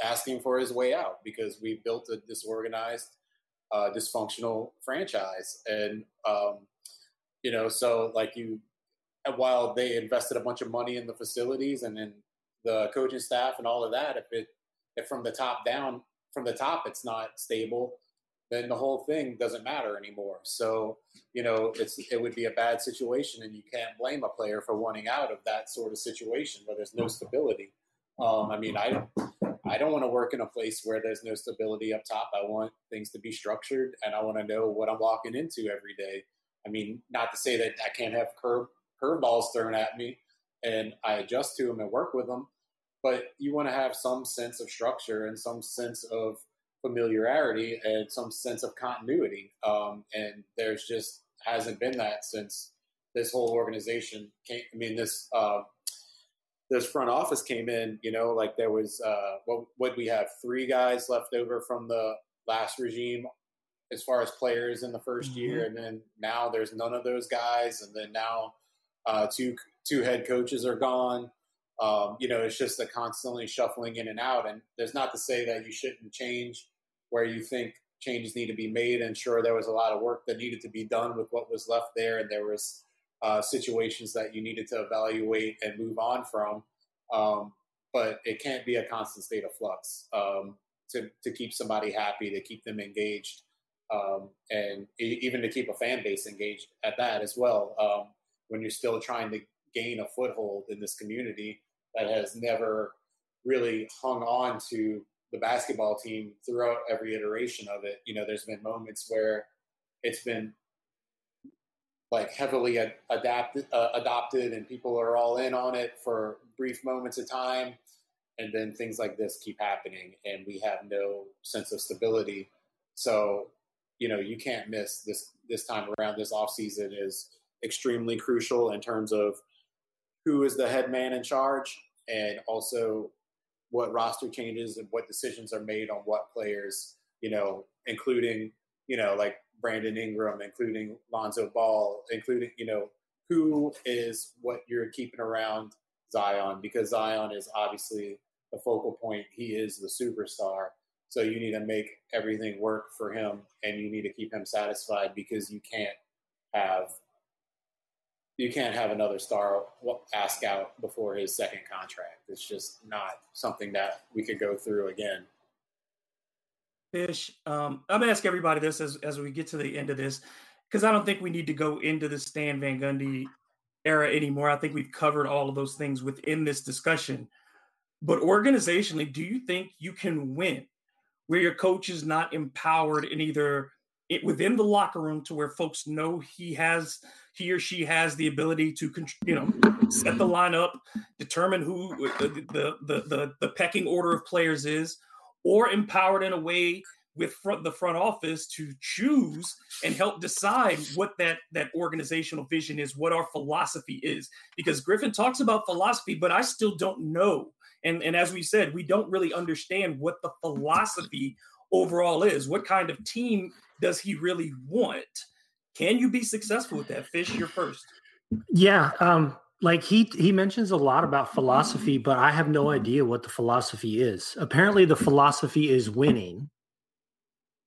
asking for his way out because we built a disorganized, uh, dysfunctional franchise. And, um, you know, so like you, while they invested a bunch of money in the facilities and in the coaching staff and all of that, if it, if from the top down, from the top, it's not stable, then the whole thing doesn't matter anymore. So, you know, it's it would be a bad situation, and you can't blame a player for wanting out of that sort of situation where there's no stability. Um, I mean, I I don't want to work in a place where there's no stability up top. I want things to be structured, and I want to know what I'm walking into every day. I mean, not to say that I can't have curve curveballs thrown at me, and I adjust to them and work with them, but you want to have some sense of structure and some sense of familiarity and some sense of continuity. Um, and there's just hasn't been that since this whole organization came. I mean, this uh, this front office came in. You know, like there was uh, what what we have three guys left over from the last regime as far as players in the 1st mm-hmm. year, and then now there's none of those guys, and then now uh, two two head coaches are gone. Um, you know, it's just a constantly shuffling in and out. And there's not to say that you shouldn't change where you think changes need to be made. And sure, there was a lot of work that needed to be done with what was left there, and there was uh, situations that you needed to evaluate and move on from. Um, but it can't be a constant state of flux um, to to keep somebody happy, to keep them engaged, um, and even to keep a fan base engaged at that as well. When you're still trying to gain a foothold in this community that has never really hung on to the basketball team throughout every iteration of it. You know, there's been moments where it's been like heavily ad- adapted, uh, adopted, and people are all in on it for brief moments of time, and then things like this keep happening, and we have no sense of stability. So, you know, you can't miss this this time around. This off season is extremely crucial in terms of who is the head man in charge, and also what roster changes and what decisions are made on what players, you know, including, you know, like Brandon Ingram, including Lonzo Ball, including, you know, who is what you're keeping around Zion because Zion is obviously the focal point. He is the superstar. So you need to make everything work for him and you need to keep him satisfied because you can't have you can't have another star ask out before his second contract. It's just not something that we could go through again. Fish, um, I'm gonna ask everybody this as as we get to the end of this, because I don't think we need to go into the Stan Van Gundy era anymore. I think we've covered all of those things within this discussion. But organizationally, do you think you can win where your coach is not empowered in either it, within the locker room to where folks know he has he or she has the ability to you know set the lineup, determine who uh, the the the the, the pecking order of players is, or empowered in a way with front, the front office to choose and help decide what that that organizational vision is, what our philosophy is. Because Griffin talks about philosophy, but I still don't know. And and as we said, we don't really understand what the philosophy overall is. What kind of team does he really want? Can you be successful with that? Fish, you're first. Yeah. Um, like he he mentions a lot about philosophy, but I have no idea what the philosophy is. Apparently, the philosophy is winning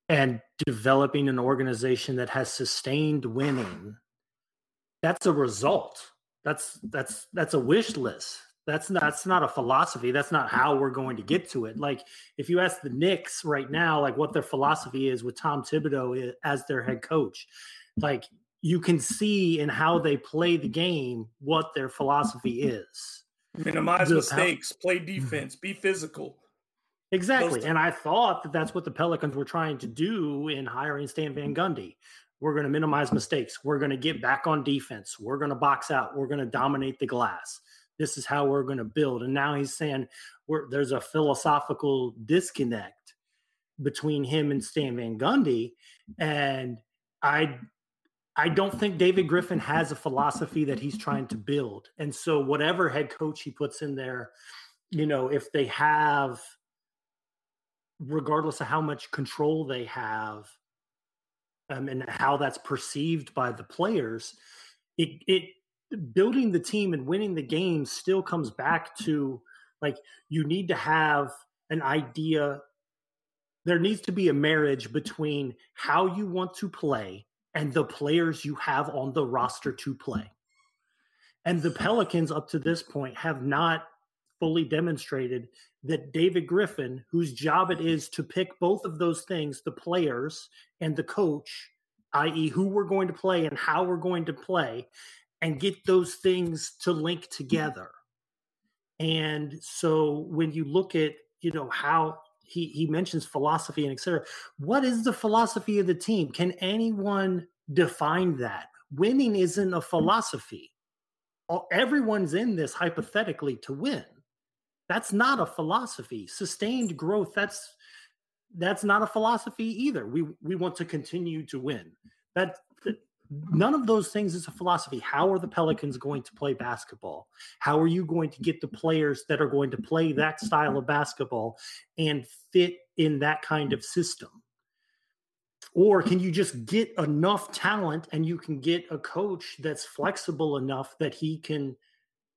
and developing an organization that has sustained winning. That's a result. That's that's that's a wish list. That's not, that's not a philosophy. That's not how we're going to get to it. Like if you ask the Knicks right now, like what their philosophy is with Tom Thibodeau as their head coach, like you can see in how they play the game what their philosophy is. Minimize the, mistakes, how, play defense, be physical. Exactly. and I thought that that's what the Pelicans were trying to do in hiring Stan Van Gundy. We're going to minimize mistakes. We're going to get back on defense. We're going to box out. We're going to dominate the glass this is how we're going to build. And now he's saying there's a philosophical disconnect between him and Stan Van Gundy. And I I don't think David Griffin has a philosophy that he's trying to build. And so whatever head coach he puts in there, you know, if they have regardless of how much control they have um, and how that's perceived by the players, it it building the team and winning the game still comes back to like you need to have an idea there needs to be a marriage between how you want to play and the players you have on the roster to play. And the Pelicans, up to this point, have not fully demonstrated that David Griffin, whose job it is to pick both of those things, the players and the coach, i.e., who we're going to play and how we're going to play, and get those things to link together. And so when you look at, you know, how he he mentions philosophy and etc. What is the philosophy of the team? Can anyone define that? Winning isn't a philosophy. Everyone's in this hypothetically to win. That's not a philosophy. Sustained growth. That's that's not a philosophy either. We we want to continue to win. That none of those things is a philosophy. How are the Pelicans going to play basketball? How are you going to get the players that are going to play that style of basketball and fit in that kind of system? Or can you just get enough talent and you can get a coach that's flexible enough that he can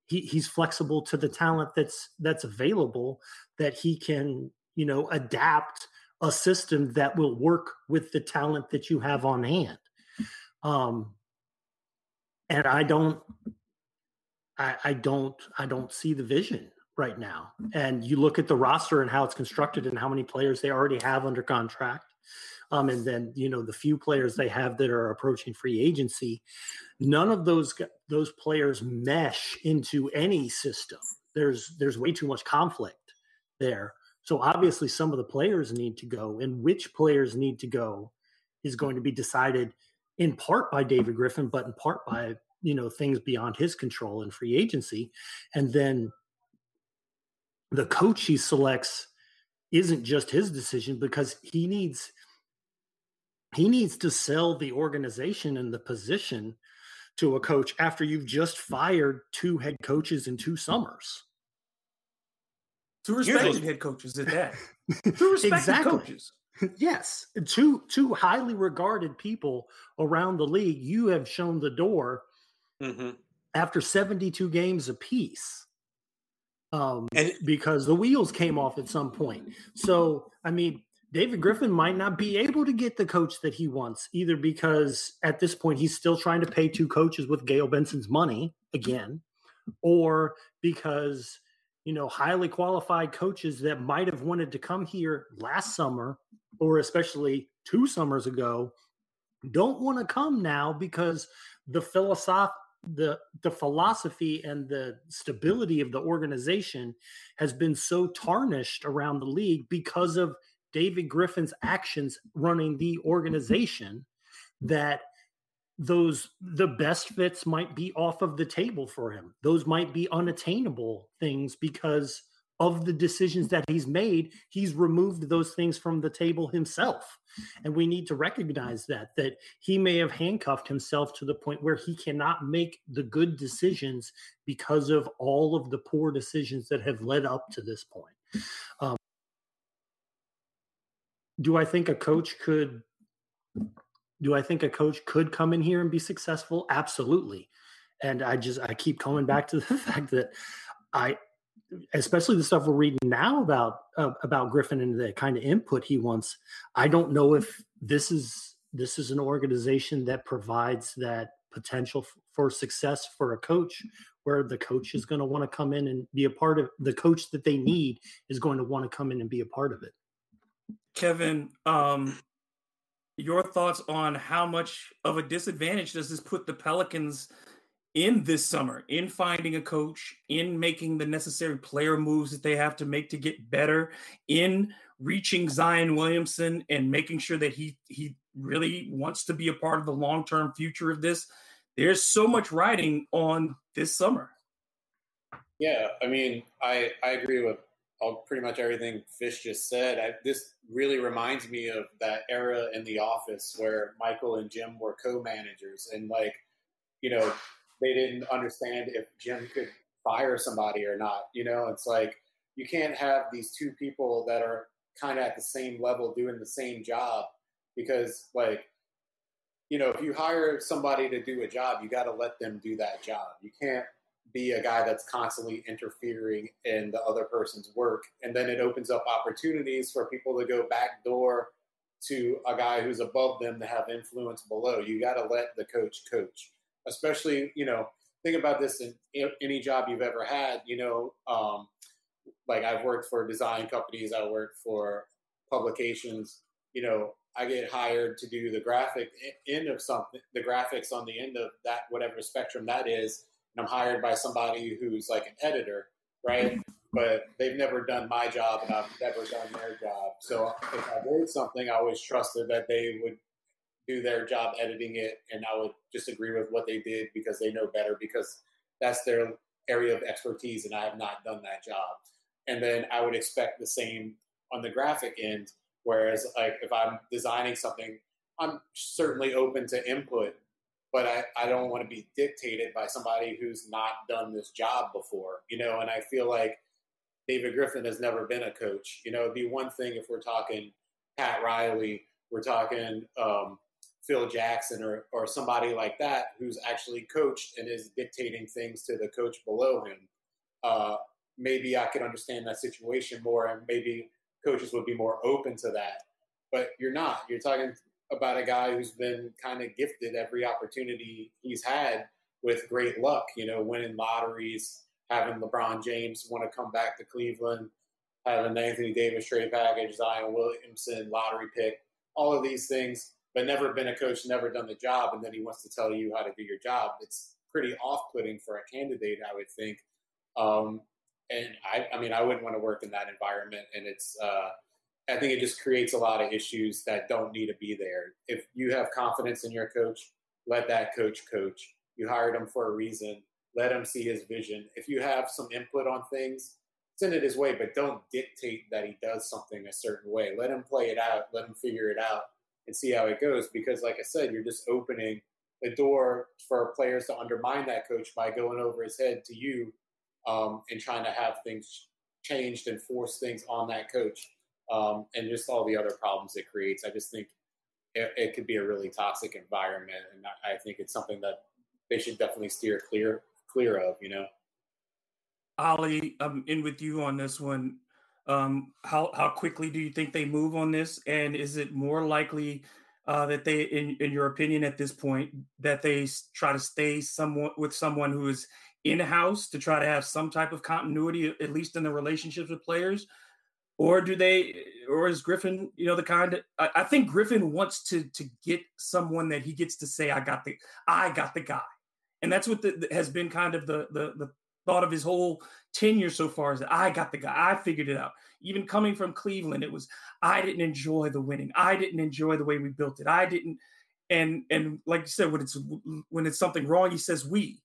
he, he's flexible to the talent that's that's available that he can, you know, adapt a system that will work with the talent that you have on hand um, and I don't, I, I don't, I don't see the vision right now. And you look at the roster and how it's constructed and how many players they already have under contract. Um, and then you know the few players they have that are approaching free agency, none of those those players mesh into any system. There's there's way too much conflict there. So obviously some of the players need to go, and which players need to go is going to be decided in part by David Griffin, but in part by you know things beyond his control and free agency, and then the coach he selects isn't just his decision because he needs he needs to sell the organization and the position to a coach after you've just fired two head coaches in two summers. Two respected head coaches at that. Two respected exactly. coaches. Yes, two two highly regarded people around the league. You have shown the door mm-hmm. after seventy two games apiece, um, and because the wheels came off at some point. So I mean, David Griffin might not be able to get the coach that he wants either because at this point he's still trying to pay two coaches with Gayle Benson's money again, or because you know highly qualified coaches that might have wanted to come here last summer or especially two summers ago don't want to come now because the philosoph the the philosophy and the stability of the organization has been so tarnished around the league because of David Griffin's actions running the organization that those the best fits might be off of the table for him. Those might be unattainable things because of the decisions that he's made, he's removed those things from the table himself. And we need to recognize that, that he may have handcuffed himself to the point where he cannot make the good decisions because of all of the poor decisions that have led up to this point. Um, do I think a coach could? Do I think a coach could come in here and be successful? Absolutely. And I just I keep coming back to the fact that I especially the stuff we're reading now about uh, about Griffin and the kind of input he wants. I don't know if this is this is an organization that provides that potential f- for success for a coach where the coach is going to want to come in and be a part of the coach that they need is going to want to come in and be a part of it. Kevin, um, your thoughts on how much of a disadvantage does this put the Pelicans in this summer in finding a coach, in making the necessary player moves that they have to make to get better, in reaching Zion Williamson and making sure that he he really wants to be a part of the long-term future of this. There's so much riding on this summer. Yeah, I mean, I I agree with all, pretty much everything Fish just said. I, this really reminds me of that era in the office where Michael and Jim were co-managers, and like, you know, they didn't understand if Jim could fire somebody or not. You know, it's like you can't have these two people that are kind of at the same level doing the same job because, like, you know, if you hire somebody to do a job, you got to let them do that job. You can't be a guy that's constantly interfering in the other person's work. And then it opens up opportunities for people to go back door to a guy who's above them to have influence below. You got to let the coach coach, especially, you know, think about this in any job you've ever had, you know, um, like I've worked for design companies, I worked for publications, you know, I get hired to do the graphic end of something, the graphics on the end of that, whatever spectrum that is and I'm hired by somebody who's like an editor, right? But they've never done my job and I've never done their job. So if I did something, I always trusted that they would do their job editing it and I would just agree with what they did because they know better because that's their area of expertise and I have not done that job. And then I would expect the same on the graphic end. Whereas like if I'm designing something, I'm certainly open to input but I, I don't want to be dictated by somebody who's not done this job before, you know, and I feel like David Griffin has never been a coach. You know, it'd be one thing if we're talking Pat Riley, we're talking um, Phil Jackson or, or somebody like that who's actually coached and is dictating things to the coach below him. Uh, maybe I could understand that situation more and maybe coaches would be more open to that. But you're not. You're talking about a guy who's been kind of gifted every opportunity he's had with great luck, you know, winning lotteries, having LeBron James want to come back to Cleveland, having Anthony Davis trade package, Zion Williamson lottery pick, all of these things, but never been a coach, never done the job, and then he wants to tell you how to do your job. It's pretty off-putting for a candidate, I would think. Um, and I, I mean, I wouldn't want to work in that environment, and it's uh, I think it just creates a lot of issues that don't need to be there. If you have confidence in your coach, let that coach coach. You hired him for a reason. Let him see his vision. If you have some input on things, send it his way, but don't dictate that he does something a certain way. Let him play it out. Let him figure it out and see how it goes. Because, like I said, you're just opening the door for players to undermine that coach by going over his head to you um, and trying to have things changed and force things on that coach um, and just all the other problems it creates. I just think it, it could be a really toxic environment, and I, I think it's something that they should definitely steer clear clear of. You know, Ollie, I'm in with you on this one. Um, how how quickly do you think they move on this, and is it more likely? Uh, that they, in, in your opinion, at this point, that they try to stay someone with someone who is in house to try to have some type of continuity, at least in the relationships with players, or do they or is griffin you know the kind of, I, I, think griffin wants to to get someone that he gets to say i got the i got the guy and that's what the, has been kind of the, the the thought of his whole tenure so far is that i got the guy i figured it out even coming from cleveland it was i didn't enjoy the winning i didn't enjoy the way we built it i didn't and and like you said when it's when it's something wrong he says we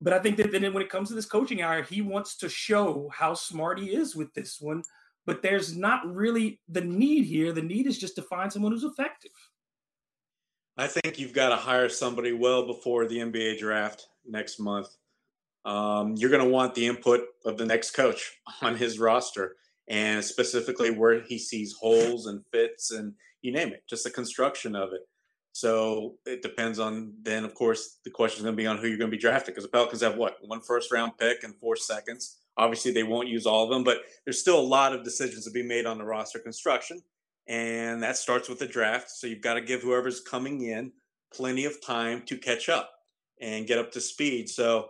but I think that then when it comes to this coaching hour, he wants to show how smart he is with this one. But there's not really the need here. The need is just to find someone who's effective. I think you've got to hire somebody well before the NBA draft next month. Um, you're going to want the input of the next coach on his roster and specifically where he sees holes and fits and you name it, just the construction of it. So it depends on then, of course, the question is going to be on who you're going to be drafting because the Pelicans have what one first round pick and four seconds. Obviously, they won't use all of them, but there's still a lot of decisions to be made on the roster construction, and that starts with the draft. So you've got to give whoever's coming in plenty of time to catch up and get up to speed. So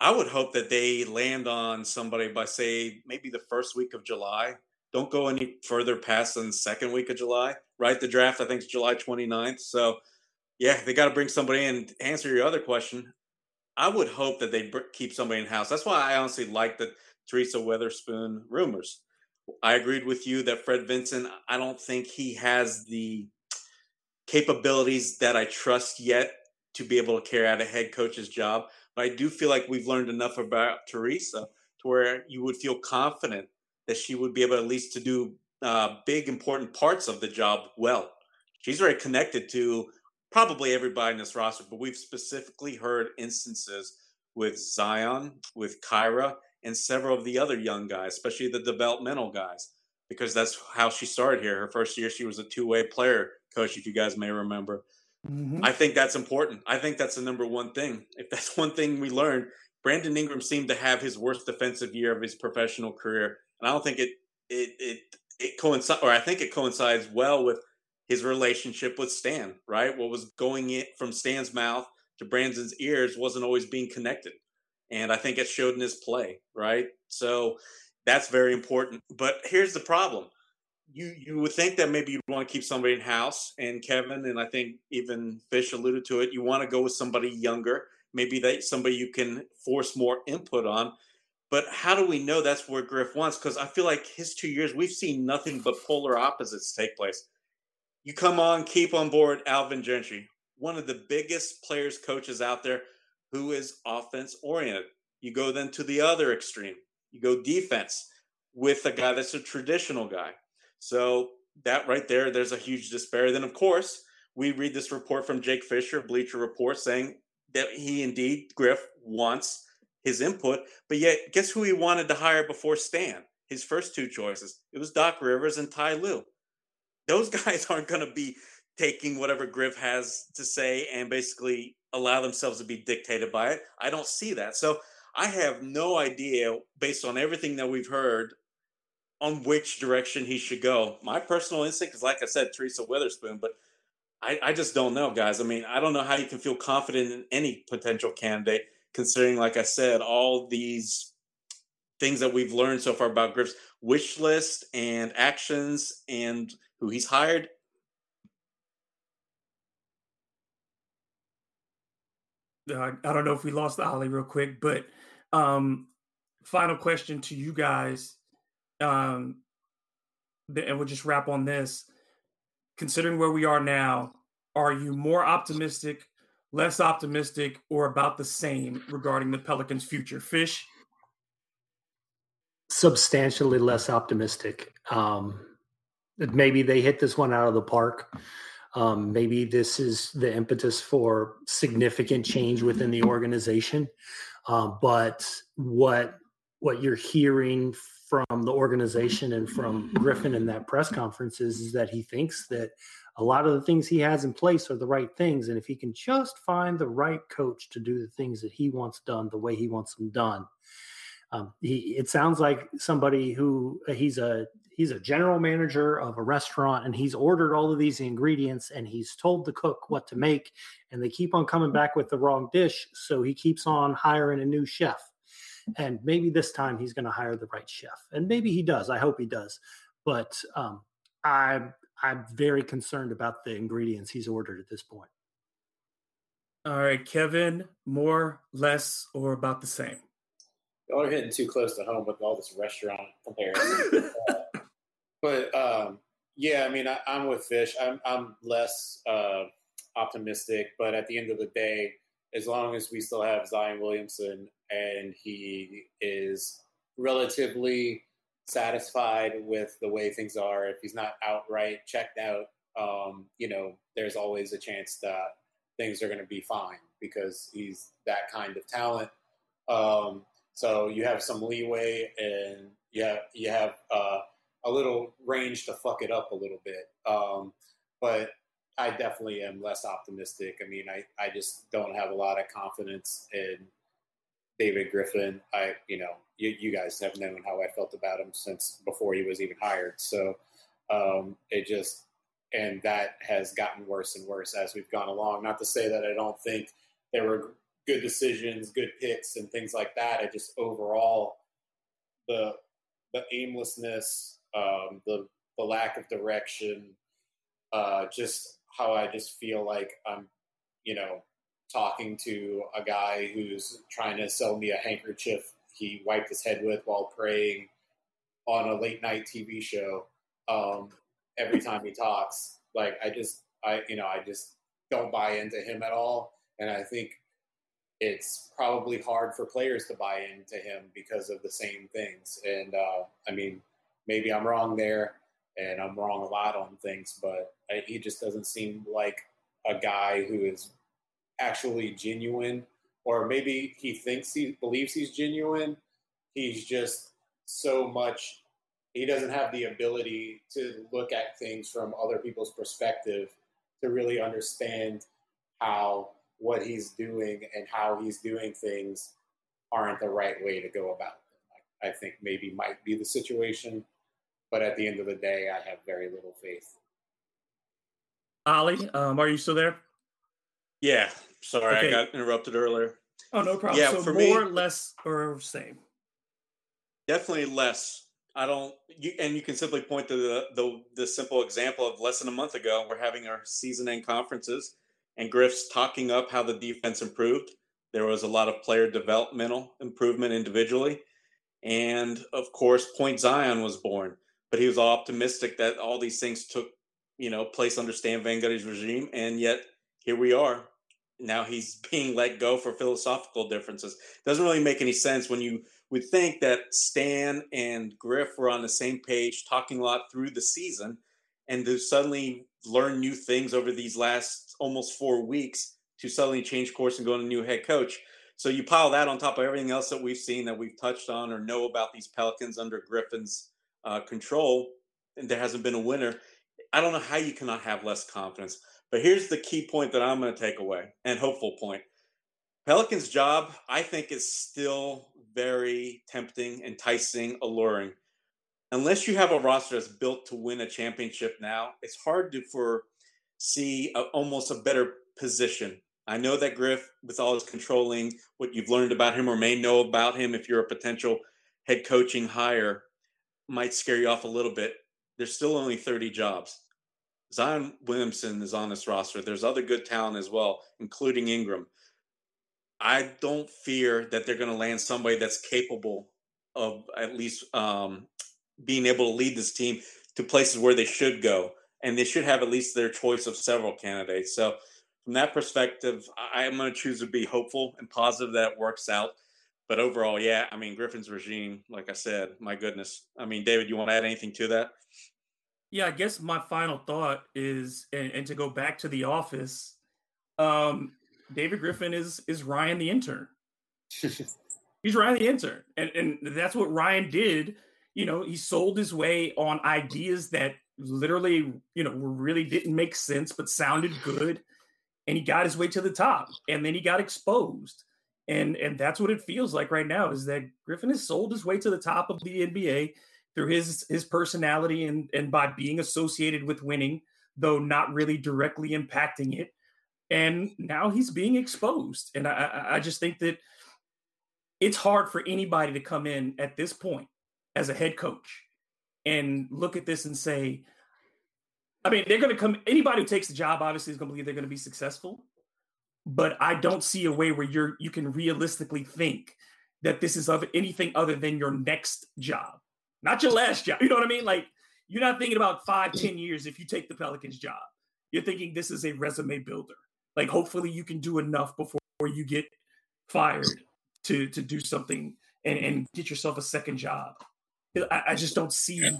I would hope that they land on somebody by say maybe the first week of July. Don't go any further past the second week of July right? The draft, I think, is July 29th. So, yeah, they got to bring somebody in. To answer your other question, I would hope that they keep somebody in house. That's why I honestly like the Teresa Weatherspoon rumors. I agreed with you that Fred Vinson, I don't think he has the capabilities that I trust yet to be able to carry out a head coach's job. But I do feel like we've learned enough about Teresa to where you would feel confident that she would be able at least to do uh, big important parts of the job well. She's very connected to probably everybody in this roster, but we've specifically heard instances with Zion, with Kira, and several of the other young guys, especially the developmental guys, because that's how she started here. Her first year, she was a two way player coach, if you guys may remember. Mm-hmm. I think that's important. I think that's the number one thing. If that's one thing we learned, Brandon Ingram seemed to have his worst defensive year of his professional career, and I don't think it it it it coincides, or I think it coincides well with his relationship with Stan. Right, what was going in from Stan's mouth to Brandon's ears wasn't always being connected, and I think it showed in his play. Right, so that's very important. But here's the problem: you you would think that maybe you'd want to keep somebody in house, and Kevin and I think even Fish alluded to it. You want to go with somebody younger, maybe that somebody you can force more input on. But how do we know that's where Griff wants? Because I feel like his two years, we've seen nothing but polar opposites take place. You come on, keep on board Alvin Gentry, one of the biggest players, coaches out there who is offense oriented. You go then to the other extreme, you go defense with a guy that's a traditional guy. So that right there, there's a huge disparity. Then, of course, we read this report from Jake Fisher, Bleacher Report, saying that he indeed, Griff, wants his input. But yet, guess who he wanted to hire before Stan? His first two choices. It was Doc Rivers and Ty Lue. Those guys aren't going to be taking whatever Griff has to say and basically allow themselves to be dictated by it. I don't see that. So I have no idea, based on everything that we've heard, on which direction he should go. My personal instinct is, like I said, Teresa Weatherspoon, but I, I just don't know, guys. I mean, I don't know how you can feel confident in any potential candidate, considering, like I said, all these things that we've learned so far about Griff's wish list and actions and who he's hired. Uh, I don't know if we lost the Ollie real quick, but um, final question to you guys um, and we'll just wrap on this. Considering where we are now, are you more optimistic, less optimistic, or about the same regarding the Pelicans' future? Fish? Substantially less optimistic. Um, maybe they hit this one out of the park. Um, maybe this is the impetus for significant change within the organization. Uh, but what what you're hearing from the organization and from Griffin in that press conference is, is that he thinks that a lot of the things he has in place are the right things. And if he can just find the right coach to do the things that he wants done the way he wants them done, um, he, it sounds like somebody who uh, he's a he's a general manager of a restaurant and he's ordered all of these ingredients and he's told the cook what to make and they keep on coming back with the wrong dish so he keeps on hiring a new chef and maybe this time he's going to hire the right chef, and maybe he does. I hope he does. But um, I'm I'm very concerned about the ingredients he's ordered at this point. All right, Kevin, more, less, or about the same? Y'all are hitting too close to home with all this restaurant comparison. uh, but um, yeah, I mean, I, am with Fish. I'm I'm less uh, optimistic, but at the end of the day, as long as we still have Zion Williamson and he is relatively satisfied with the way things are, if he's not outright checked out, um, you know, there's always a chance that things are going to be fine because he's that kind of talent. Um, so you have some leeway and you have, you have uh, a little range to fuck it up a little bit. Um, but I definitely am less optimistic. I mean, I, I just don't have a lot of confidence in David Griffin. I, you know, you, you guys have known how I felt about him since before he was even hired. So um, it just, and that has gotten worse and worse as we've gone along. Not to say that I don't think there were good decisions, good picks, and things like that. I just overall the the aimlessness, um, the the lack of direction, uh, just how I just feel like I'm, you know, talking to a guy who's trying to sell me a handkerchief he wiped his head with while praying on a late night TV show. Um, every time he talks, like I just, I, you know, I just don't buy into him at all. And I think it's probably hard for players to buy into him because of the same things. And uh, I mean, maybe I'm wrong there, and I'm wrong a lot on things, but I, he just doesn't seem like a guy who is actually genuine, or maybe he thinks he believes he's genuine. He's just so much. He doesn't have the ability to look at things from other people's perspective to really understand how what he's doing and how he's doing things aren't the right way to go about them. I think maybe might be the situation, but at the end of the day, I have very little faith. Oleh, um, are you still there? Yeah, sorry, okay. I got interrupted earlier. Oh, no problem. Yeah, so for more, me, less, or same? Definitely less. I don't, you, and you can simply point to the, the the simple example of less than a month ago. We're having our season end conferences, and Griff's talking up how the defense improved. There was a lot of player developmental improvement individually, and of course, Point Zion was born. But he was all optimistic that all these things took, you know, place under Stan Van Gundy's regime, and yet here we are. Now he's being let go for philosophical differences. Doesn't really make any sense when you would think that Stan and Griff were on the same page, talking a lot through the season, and to suddenly learn new things over these last almost four weeks to suddenly change course and go to a new head coach. So you pile that on top of everything else that we've seen that we've touched on or know about these Pelicans under Griffin's uh, control, and there hasn't been a winner. I don't know how you cannot have less confidence. But here's the key point that I'm going to take away and hopeful point. Pelicans' job, I think, is still very tempting, enticing, alluring. Unless you have a roster that's built to win a championship now, it's hard to for see a, almost a better position. I know that Griff, with all his controlling, what you've learned about him or may know about him, if you're a potential head coaching hire, might scare you off a little bit. There's still only 30 jobs. Zion Williamson is on this roster. There's other good talent as well, including Ingram. I don't fear that they're going to land somebody that's capable of at least um, being able to lead this team to places where they should go. And they should have at least their choice of several candidates. So, from that perspective, I'm going to choose to be hopeful and positive that it works out. But overall, yeah, I mean, Griffin's regime, like I said, my goodness. I mean, David, you want to add anything to that? Yeah, I guess my final thought is, and, and to go back to the office, um, David Griffin is is Ryan the intern. He's Ryan the intern, and and that's what Ryan did. You know, he sold his way on ideas that literally, you know, really didn't make sense but sounded good, and he got his way to the top, and then he got exposed, and and that's what it feels like right now is that Griffin has sold his way to the top of the NBA through his his personality and and by being associated with winning, though not really directly impacting it. And now he's being exposed, and I I just think that it's hard for anybody to come in at this point as a head coach and look at this and say, I mean, they're going to come. Anybody who takes the job obviously is going to believe they're going to be successful, but I don't see a way where you're you can realistically think that this is of anything other than your next job not your last job. You know what I mean? Like you're not thinking about five, mm. ten years if you take the Pelicans job. You're thinking this is a resume builder. Like hopefully you can do enough before you get fired to to do something and, and get yourself a second job. I, I just don't see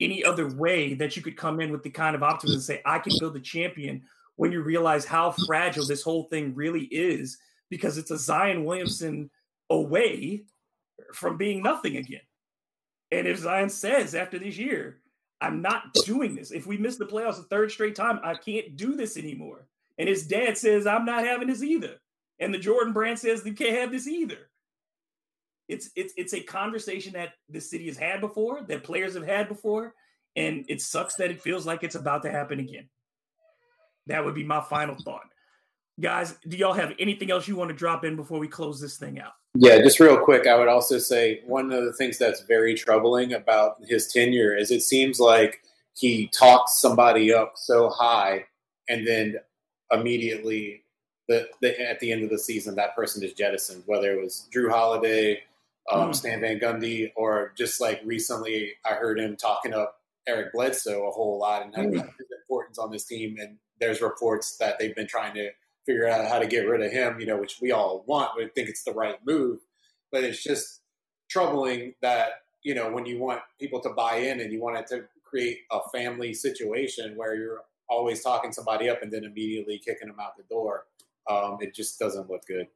any other way that you could come in with the kind of optimism and say, I can build a champion when you realize how mm. fragile this whole thing really is because it's a Zion Williamson away from being nothing again. And if Zion says after this year, I'm not doing this. If we miss the playoffs a third straight time, I can't do this anymore. And his dad says, I'm not having this either. And the Jordan brand says, you can't have this either. It's it's it's a conversation that the city has had before, that players have had before, and it sucks that it feels like it's about to happen again. That would be my final thought. Guys, do y'all have anything else you want to drop in before we close this thing out? Yeah, just real quick, I would also say one of the things that's very troubling about his tenure is it seems like he talks somebody up so high and then immediately the, the, at the end of the season that person is jettisoned, whether it was Jrue Holiday, um, mm. Stan Van Gundy, or just like recently I heard him talking up Eric Bledsoe a whole lot and mm. his importance on this team. And there's reports that they've been trying to figure out how to get rid of him, you know, which we all want. We think it's the right move, but it's just troubling that you know, when you want people to buy in and you want it to create a family situation where you're always talking somebody up and then immediately kicking them out the door, um, it just doesn't look good.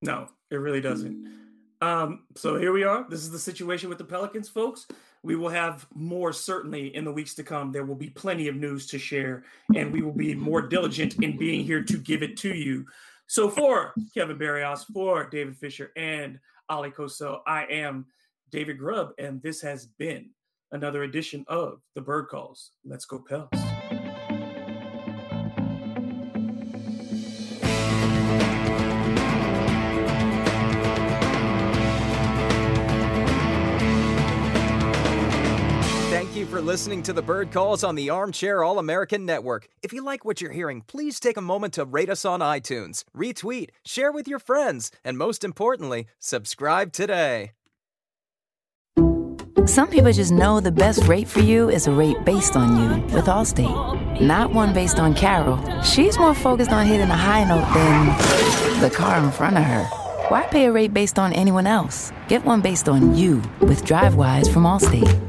No, it really doesn't. Um, so here we are. This is the situation with the Pelicans, folks. We will have more certainly in the weeks to come. There will be plenty of news to share, and we will be more diligent in being here to give it to you. So for Kevin Barrios, for David Fisher, and Oleh Kosel, I am David Grubb, and this has been another edition of the Bird Calls. Let's go, Pels. You for listening to the Bird Calls on the Armchair All American Network. If you like what you're hearing, please take a moment to rate us on iTunes, retweet, share with your friends, and most importantly, subscribe today. Some people just know the best rate for you is a rate based on you with Allstate, not one based on Carol. She's more focused on hitting a high note than the car in front of her. Why pay a rate based on anyone else? Get one based on you with DriveWise from Allstate.